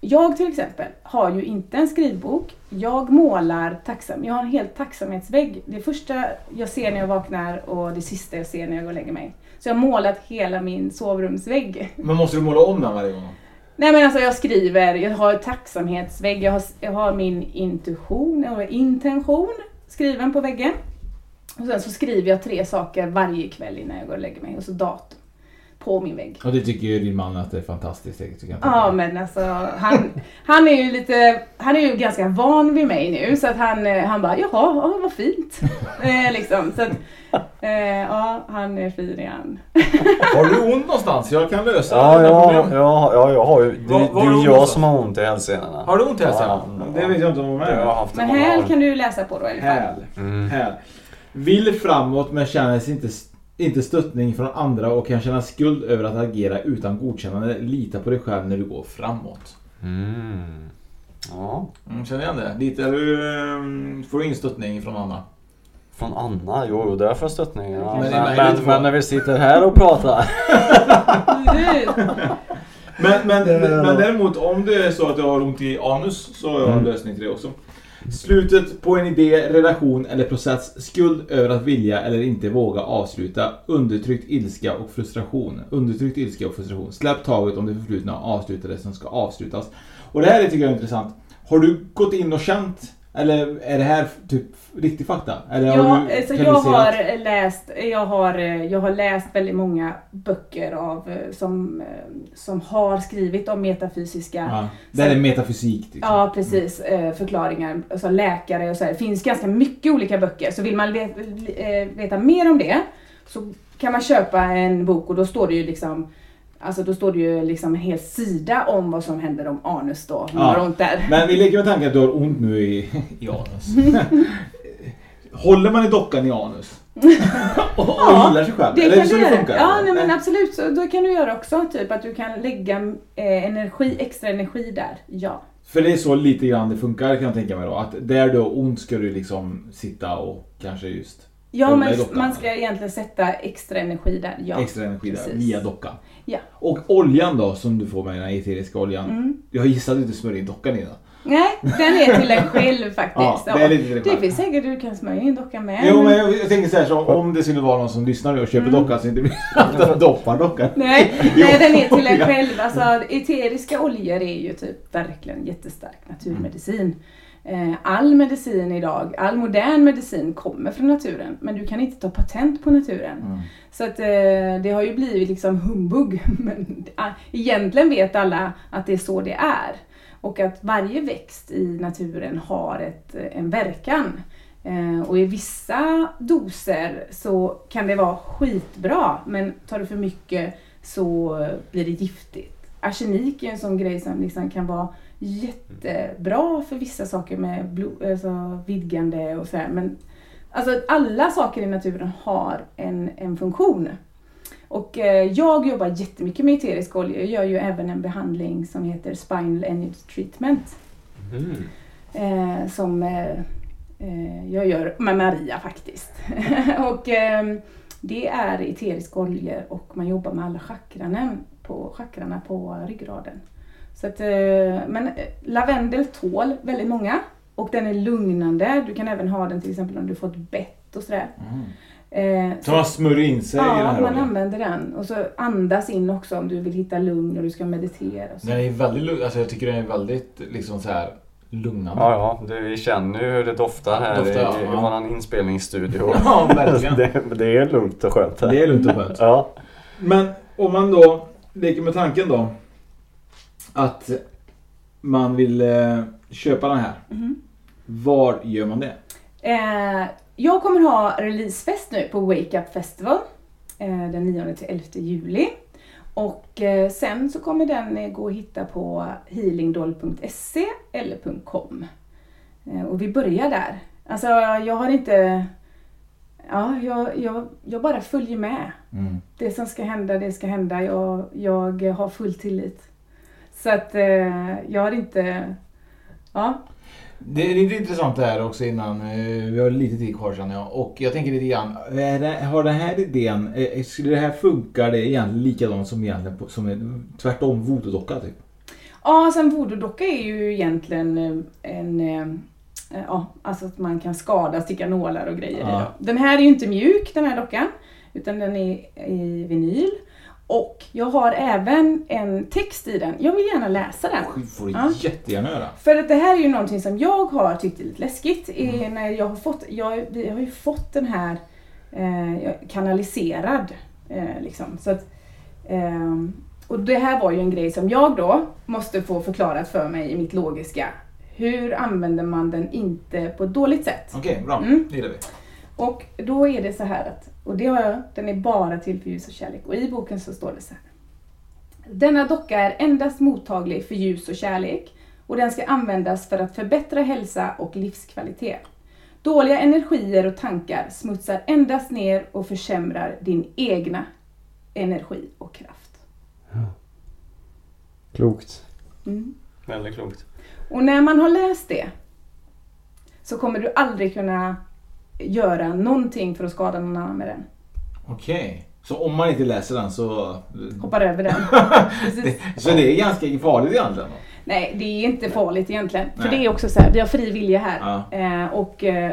jag till exempel har ju inte en skrivbok. Jag målar tacksam. Jag har en helt tacksamhetsvägg. Det första jag ser när jag vaknar och det sista jag ser när jag går och lägger mig. Så jag har målat hela min sovrumsvägg. Men måste du måla om den varje gång? Nej men alltså jag skriver, jag har tacksamhetsvägg, jag har, jag har min intuition, har intention skriven på väggen. Och sen så skriver jag tre saker varje kväll innan jag går och lägger mig och så datum på min vägg. Och det tycker ju din man att det är fantastiskt. Tycker jag ja men alltså han, han är ju lite, han är ju ganska van vid mig nu så att han, eh, han bara jaha, ja, vad fint. *laughs* eh, liksom. Så att, eh, ja, han är fin igen. *laughs* har du ont någonstans? Jag kan lösa ja, ja, ja, ja, jag har ju, det, det är ju jag som har ont i hälsenorna. Har du ont i hälsenorna? Ja, det vet jag inte om jag har haft Men häl kan du läsa på då i alla fall. Häl. Mm. häl. Vill framåt men känner sig inte inte stöttning från andra och kan känna skuld över att agera utan godkännande. Lita på dig själv när du går framåt. Mm. Ja. Mm, känner igen det? Lite, du, um, får du ingen stöttning från Anna? Från Anna? Jo, där får jag stöttning. Ja. Men, men, men, men, när vi sitter här och pratar. *laughs* men, men, men däremot om det är så att du har ont i anus så har jag en lösning till det också. Slutet på en idé, relation eller process. Skuld över att vilja eller inte våga avsluta. Undertryckt ilska och frustration. Undertryckt ilska och frustration. Släpp taget om det förflutna och avsluta det som ska avslutas. Och det här tycker jag är intressant. Har du gått in och känt eller är det här typ riktig fakta? Eller ja, har du, alltså jag, har läst, jag, har, jag har läst väldigt många böcker av, eh, som, eh, som har skrivit om metafysiska... Ja, det är metafysik. Liksom. Ja, precis. Mm. Förklaringar. Alltså läkare och så här. Det finns ganska mycket olika böcker. Så vill man veta, veta mer om det så kan man köpa en bok och då står det ju liksom Alltså då står det ju liksom en hel sida om vad som händer om anus då. Ja. Ont där. Men vi leker med tanken att du har ont nu i, i anus. *laughs* Håller man i dockan i anus? *laughs* och, och ja, gillar sig själv? Det eller kan så det funkar? Ja, nej, men absolut. Så då kan du göra också. Typ att du kan lägga eh, energi, extra energi där. Ja. För det är så lite grann det funkar kan jag tänka mig då. Att där du har ont ska du liksom sitta och kanske just Ja, men man ska egentligen sätta extra energi där. Ja, extra energi precis. där, via dockan. Ja. Och oljan då som du får med den här eteriska oljan. Mm. Jag gissar att du smörjer in dockan i den. Nej, den är till en *laughs* själv faktiskt. ja, det, är lite till det finns säkert du kan smörja in dockan med. Jo, men jag, jag tänker så här, så om det skulle vara någon som lyssnar och köper mm. dockan så inte blir *laughs* att doppar dockan. Nej, nej, den är till en *laughs* själv. Alltså, eteriska oljor är ju typ verkligen jättestark naturmedicin. Eh, all medicin idag, all modern medicin kommer från naturen. Men du kan inte ta patent på naturen. Mm. Så att eh, det har ju blivit liksom humbug. *laughs* Men ah, egentligen vet alla att det är så det är. Och att varje växt i naturen har ett, en verkan. Eh, och i vissa doser så kan det vara skitbra. Men tar du för mycket så blir det giftigt. Arsenik är en sån grej som liksom kan vara jättebra för vissa saker med blod, alltså vidgande och sådär. Men alltså, alla saker i naturen har en, en funktion. Och eh, jag jobbar jättemycket med eterisk olja. Jag gör ju även en behandling som heter Spinal Energy Treatment. Mm. Eh, som eh, eh jag gör med Maria faktiskt. *laughs* och ehm, det är eterisk olja och man jobbar med alla chakranen på, chakrarna på ryggraden. Så att, eh, men eh, lavendel tål väldigt många och den är lugnande. Du kan även ha den till exempel om du fått bett och sådär. Mm. Eh, så man smörjer in sig ja, i den här Ja, man använder den. Och så andas in också om du vill hitta lugn och du ska meditera. Så. Den är väldigt, alltså jag tycker den är väldigt liksom så här lugnande. Ja, ja. vi känner ju hur det doftar här doftar, i, ja. i våran inspelningsstudio. *laughs* ja, verkligen. *laughs* det, det är lugnt och skönt här. Det är lugnt och skönt. ja. Men om man då leker med tanken då att man vill eh, köpa den här. Mm. Var gör man det? Eh, jag kommer ha releasefest nu på Wake Up Festival eh, den 9 till 11 juli. Och eh, sen så kommer den eh, gå att hitta på healingdoll.se eller .com. Och vi börjar där. Alltså jag har inte... Ja, jag, jag, jag bara följer med. Mm. Det som ska hända, det ska hända. Jag, jag har full tillit. Så att eh, jag har inte... Ja. Det är lite intressant det här också innan. Eh, vi har lite tid kvar känner jag. Och jag tänker lite grann. Har den här idén, eh, skulle det här funka det egentligen likadant som egentligen som en tvärtom voodoo-docka typ? Ja, alltså en voodoo-docka är ju egentligen en... Ja, alltså att man kan skada, sticka nålar och grejer ja. i. Den här är ju inte mjuk den här dockan. Utan den är i vinyl. Och jag har även en text i den. Jag vill gärna läsa den. Det får du ja. jättegärna göra. För att det här är ju någonting som jag har tyckt är lite läskigt. Mm. När jag har fått, jag, vi har ju fått den här eh, kanaliserad. Eh, liksom. Så att, eh, och det här var ju en grej som jag då måste få förklarat för mig i mitt logiska. Hur använder man den inte på ett dåligt sätt? Okej, okay, bra. Mm. Det gillar vi. Och då är det så här att och det har jag, den är bara till för ljus och kärlek. Och i boken så står det så här. Denna docka är endast mottaglig för ljus och kärlek och den ska användas för att förbättra hälsa och livskvalitet. Dåliga energier och tankar smutsar endast ner och försämrar din egna energi och kraft. Ja. Klokt. Mm. Väldigt klokt. Och när man har läst det så kommer du aldrig kunna göra någonting för att skada någon annan med den. Okej. Okay. Så om man inte läser den så... Hoppar över den. *laughs* så det är ganska farligt egentligen? Då? Nej, det är inte farligt egentligen. Nej. För det är också så här, vi har fri vilja här. Ja. Eh, och eh,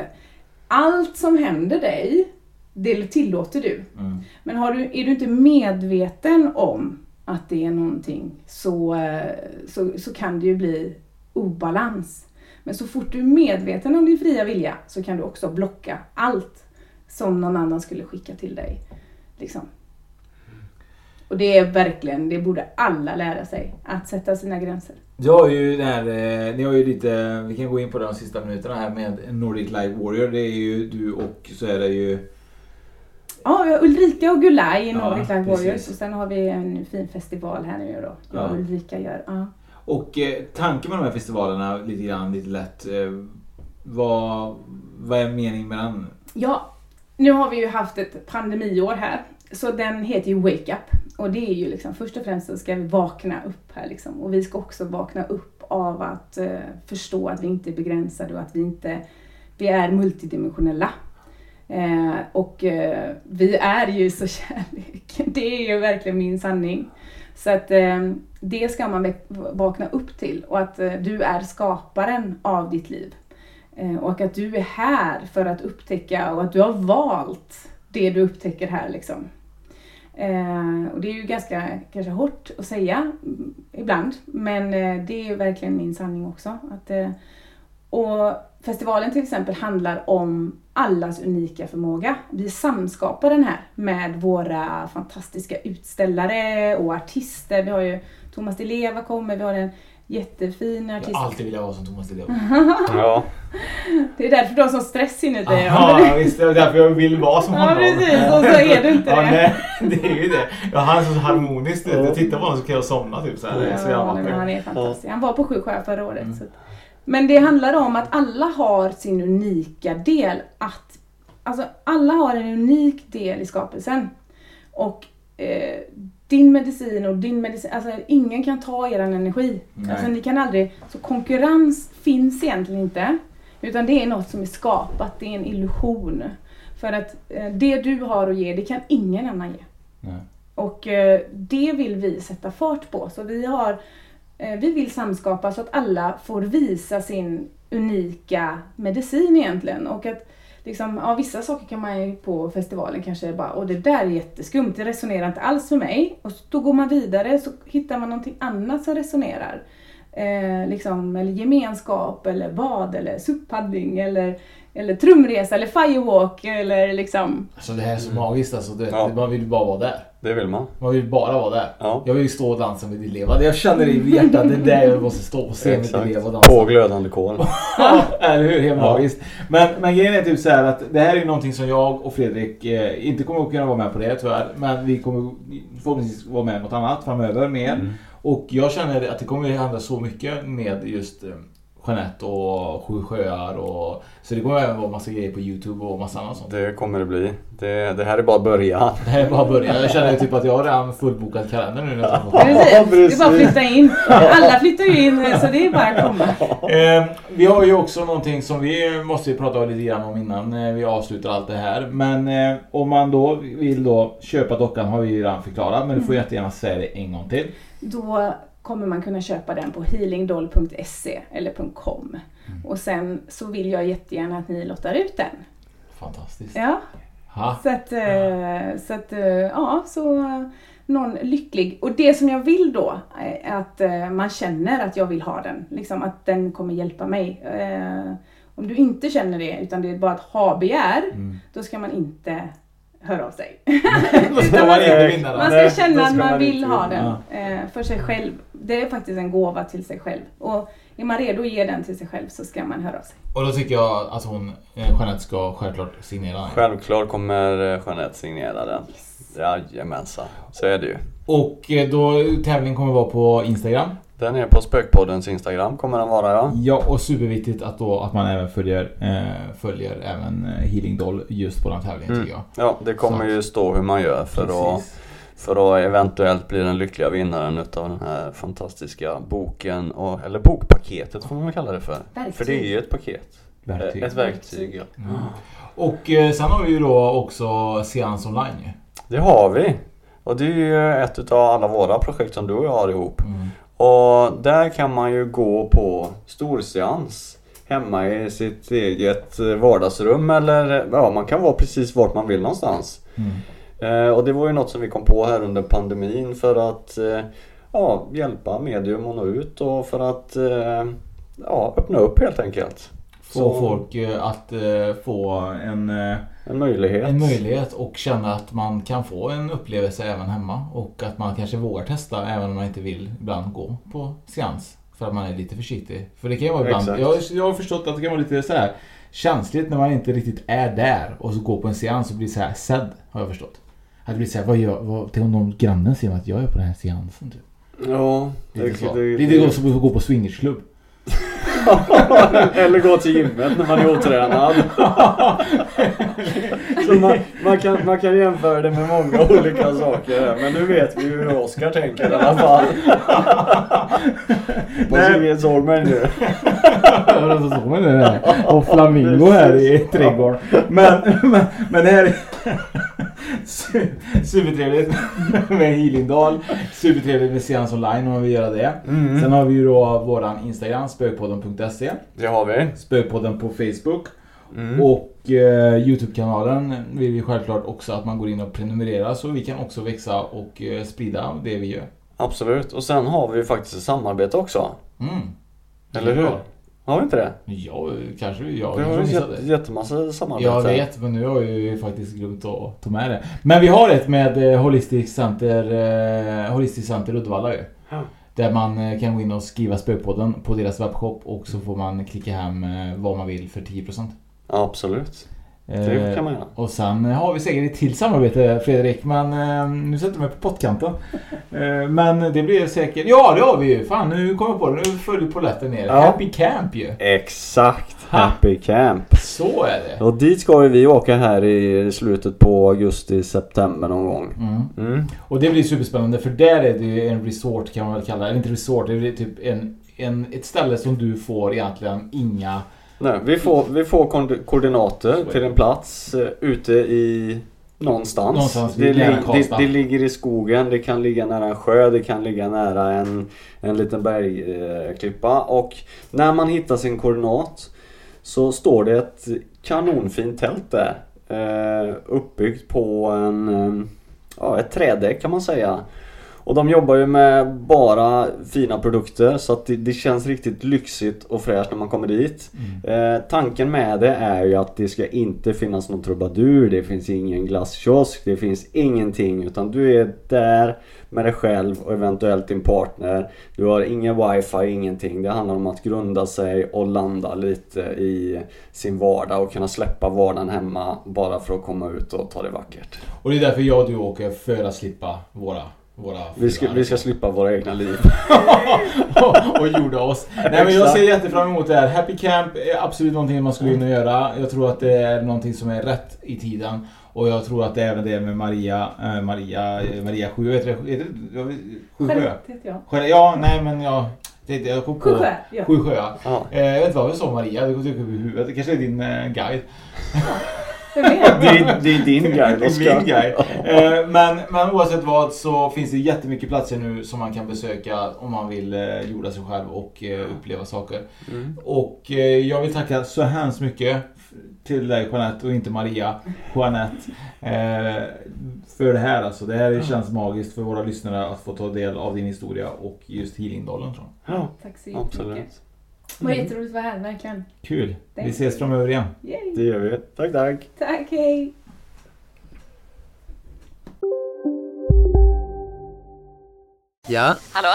allt som händer dig, det tillåter du. Mm. Men har du, är du inte medveten om att det är någonting så, eh, så, så kan det ju bli obalans. Men så fort du är medveten om din fria vilja så kan du också blocka allt som någon annan skulle skicka till dig. Liksom. Och det är verkligen, det borde alla lära sig, att sätta sina gränser. Du har ju här, eh, ni har ju lite, vi kan gå in på de sista minuterna här med Nordic Life Warrior. Det är ju du och så är det ju Ja, Ulrika och Gulaj i Nordic ja, Life Warriors och sen har vi en fin festival här nu då. Jag och Ulrika gör. Ja. Och eh, tanken med de här festivalerna, lite grann, lite lätt. Eh, vad, vad är meningen med den? Ja, nu har vi ju haft ett pandemiår här. Så den heter ju Wake Up. Och det är ju liksom, först och främst så ska vi vakna upp här liksom. Och vi ska också vakna upp av att eh, förstå att vi inte är begränsade och att vi inte, vi är multidimensionella. Eh, och eh, vi är ju så *laughs* kärlek. Det är ju verkligen min sanning. Så att eh, det ska man vakna upp till och att eh, du är skaparen av ditt liv. Eh, och att du är här för att upptäcka och att du har valt det du upptäcker här liksom. Eh, och det är ju ganska kanske hårt att säga mm, ibland, men det är verkligen min sanning också. Att, och festivalen till exempel handlar om allas unika förmåga. Vi samskapar den här med våra fantastiska utställare och artister. Vi har ju Thomas Di Leva kommer, vi har en jättefin artist. Jag har alltid velat vara som Thomas Di Leva. *laughs* ja. Det är därför du har sån stress inuti dig. Ja, visst. Det är därför jag vill vara som honom. Ja, precis. Och så är du inte ja, det. Nej, det är ju det. Ja, han är så harmonisk. Jag tittar på honom så kan jag somna typ så här. Ja, så jag han är fantastisk. Han var på Sjusjö förra året. Mm. Så. Men det handlar om att alla har sin unika del. Att, alltså alla har en unik del i skapelsen. Och eh, din medicin och din medicin, alltså ingen kan ta er energi. Alltså ni kan aldrig, så konkurrens finns egentligen inte. Utan det är något som är skapat, det är en illusion. För att eh, det du har att ge, det kan ingen annan ge. Nej. Och eh, det vill vi sätta fart på. Så vi har Eh, vi vill samskapa så att alla får visa sin unika medicin egentligen. Och att liksom, ja, vissa saker kan man ju på festivalen kanske bara, och det där är jätteskumt, det resonerar inte alls för mig. Och då går man vidare så hittar man någonting annat som resonerar. Eh, liksom, eller gemenskap, eller bad, eller suppaddling, eller eller trumresa eller firewalk eller liksom. Alltså det här är så magiskt alltså. Det, ja. Man vill bara vara där. Det vill man. Man vill bara vara där. Ja. Jag vill ju stå och dansa med Dileva. Jag känner det i hjärtat. Det är där jag måste stå på scen med Dileva och dansa. På glödande kol. *laughs* ja, eller hur? Helt ja. magiskt. Men, men grejen är typ så här att det här är någonting som jag och Fredrik eh, inte kommer att kunna vara med på det tyvärr. Men vi kommer förhoppningsvis vara med något annat framöver mer. Mm. Och jag känner att det kommer att hända så mycket med just eh, Jeanette och Sju sjöar och... Så det kommer även vara massa grejer på Youtube och massa annat sånt. Det kommer det bli. Det, det här är bara början. *laughs* Det här är bara början. Jag känner typ att jag har redan fullbokad kalender nu nästan. Precis. Det är bara att flytta in. Alla flyttar ju in så det är bara att komma. Eh, vi har ju också någonting som vi måste prata lite grann om innan eh, vi avslutar allt det här. Men eh, om man då vill då köpa dockan har vi ju redan förklarat. Men du får mm. jättegärna säga det en gång till. Då kommer man kunna köpa den på healingdoll.se eller .com. Mm. Och sen så vill jag jättegärna att ni lottar ut den. Fantastiskt. Ja. Ha. Så att, ja. så att, ja, så någon lycklig. Och det som jag vill då är att man känner att jag vill ha den. Liksom att den kommer hjälpa mig. Om du inte känner det, utan det är bara ett ha-begär, mm. då ska man inte höra av sig. *laughs* man, ska, man ska känna att man vill ha den ja. för sig själv. Det är faktiskt en gåva till sig själv. Och är man redo att ge den till sig själv så ska man höra av sig. Och då tycker jag att hon, eh, Jeanette ska självklart signera den. Självklart kommer eh, Jeanette signera den. Yes. Jajamensan, så är det ju. Och eh, då tävlingen kommer vara på Instagram. Den är på Spökpoddens Instagram kommer den vara ja. Ja och superviktigt att, då, att man även följer, eh, följer även Healing Doll just på den tävlingen mm. tycker jag. Ja det kommer Så. ju stå hur man gör för Precis. att för att eventuellt bli den lyckliga vinnaren utav den här fantastiska boken, och, eller bokpaketet får man kalla det för. Verktyg. För det är ju ett paket. Verktyg. Ett verktyg, ja. Mm. Och eh, sen har vi ju då också Seans online Det har vi. Och det är ju ett utav alla våra projekt som du och jag har ihop. Mm. Och där kan man ju gå på storseans hemma i sitt eget vardagsrum eller ja, man kan vara precis vart man vill någonstans. Mm. Eh, och det var ju något som vi kom på här under pandemin för att eh, ja, hjälpa medium att nå ut och för att eh, ja, öppna upp helt enkelt. Få Så, folk att få en, en, möjlighet. en möjlighet och känna att man kan få en upplevelse även hemma och att man kanske vågar testa även om man inte vill ibland gå på seans. För att man är lite försiktig. För det kan vara ibland, jag, jag har förstått att det kan vara lite så här känsligt när man inte riktigt är där och så går på en seans och blir så här sedd. Har jag förstått hade blivit såhär, vad gör, vad, tänk om någon grannen ser att jag är på den här seansen typ. Ja, lite så. Det, det, lite som att gå på swingersklubb. *laughs* Eller gå till gymmet när man är otränad. *laughs* så man, man, kan, man kan jämföra det med många olika saker. Men nu vet vi hur Oskar tänker i alla fall. På Sigridsholmen nu. Och flamingo här i trädgården. Men, men, men det här är... *laughs* Supertrevligt *laughs* med Healingdal. Supertrevligt med Seans online om man vill göra det. Mm. Sen har vi ju då våran Instagram, spökpodden.se. Det har vi. Spökpodden på Facebook. Mm. Och eh, Youtube-kanalen vill vi självklart också att man går in och prenumererar så vi kan också växa och eh, sprida det vi gör. Absolut. Och sen har vi faktiskt ett samarbete också. Mm. Eller hur? Har vi inte det? Ja, kanske. Ja, vi har ju jättemassa samarbete. Jag vet, men nu har jag ju faktiskt glömt att ta med det. Men vi har ett med eh, Holistic Center, eh, Holistic Center Uddevalla ju. Ja. Där man eh, kan gå in och skriva spökpodden på deras webbshop och så får man klicka hem vad man vill för 10%. Ja, absolut. Det kan man göra. Och sen har vi säkert ett till samarbete Fredrik, men eh, nu sätter jag mig på pottkanten. *laughs* Eh, men det blir säkert... Ja, det har vi ju! Fan, nu kommer jag på det. Nu följer polletten ner. Ja. Happy Camp ju! Exakt! Happy Camp! Så är det! Och dit ska vi åka här i slutet på augusti-september någon gång. Mm. Mm. Och det blir superspännande för där är det ju en resort kan man väl kalla det. Eller inte resort, det är typ en, en, ett ställe som du får egentligen inga Nej, vi får, vi får koordinater till en plats uh, ute i någonstans. någonstans det, li det, det, ligger i skogen, det kan ligga nära en sjö, det kan ligga nära en, en liten bergklippa. Uh, och när man hittar sin koordinat så står det ett kanonfint tält där. Uh, uppbyggt på en, ja, ett trädäck kan man säga. Och de jobbar ju med bara fina produkter så att det, det känns riktigt lyxigt och fräscht när man kommer dit. Mm. Eh, tanken med det är ju att det ska inte finnas någon trubadur, det finns ingen glasskiosk, det finns ingenting utan du är där med dig själv och eventuellt din partner. Du har ingen wifi, ingenting. Det handlar om att grunda sig och landa lite i sin vardag och kunna släppa vardagen hemma bara för att komma ut och ta det vackert. Och det är därför jag och du åker för att slippa våra våra vi ska, vi ska slippa våra egna liv. *laughs* och jorda oss. Nej men jag ser jättefram emot det här. Happy Camp är absolut någonting man skulle in och göra. Jag tror att det är någonting som är rätt i tiden. Och jag tror att det är även det med Maria, äh, Maria, Maria Sju, heter det? Heter det Sjusjö? Ja. ja, nej men jag... Det, jag kom på Sjusjö, ja. Sjusjö, ja. Eh, jag vet inte vad vi sa Maria, det går över huvudet. Det kanske är din eh, guide. *laughs* det, är, det är din guide, Oskar. Min guide. Eh, men, men oavsett vad så finns det jättemycket platser nu som man kan besöka om man vill eh, jorda sig själv och eh, uppleva saker. Mm. Och eh, jag vill tacka så hemskt mycket till dig Jeanette och inte Maria. Jeanette. Eh, för det här alltså. Det här känns magiskt för våra lyssnare att få ta del av din historia och just Healingdalen tror jag. Ja, Tack så jättemycket. Det var jätteroligt att vara här, verkligen. Kul. Thank vi ses framöver igen. Yay. Det gör vi. Tack, tack. Tack, hej. Ja? Hallå?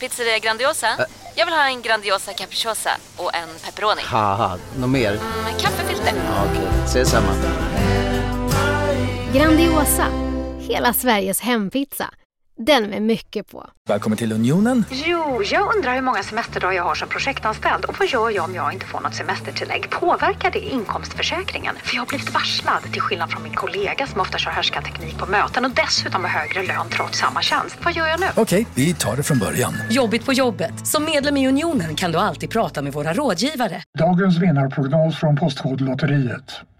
Pizzeria Grandiosa? Ä Jag vill ha en Grandiosa capriciosa och en pepperoni. Haha, något mer? Mm, kaffefilter. Ja, Okej, okay. ses samma. Grandiosa, hela Sveriges hempizza. Den med mycket på. Välkommen till Unionen. Jo, jag undrar hur många semesterdagar jag har som projektanställd och vad gör jag om jag inte får något semestertillägg? Påverkar det inkomstförsäkringen? För jag har blivit varslad, till skillnad från min kollega som ofta kör teknik på möten och dessutom har högre lön trots samma tjänst. Vad gör jag nu? Okej, vi tar det från början. Jobbigt på jobbet. Som medlem i Unionen kan du alltid prata med våra rådgivare. Dagens vinnarprognos från Postkodlotteriet.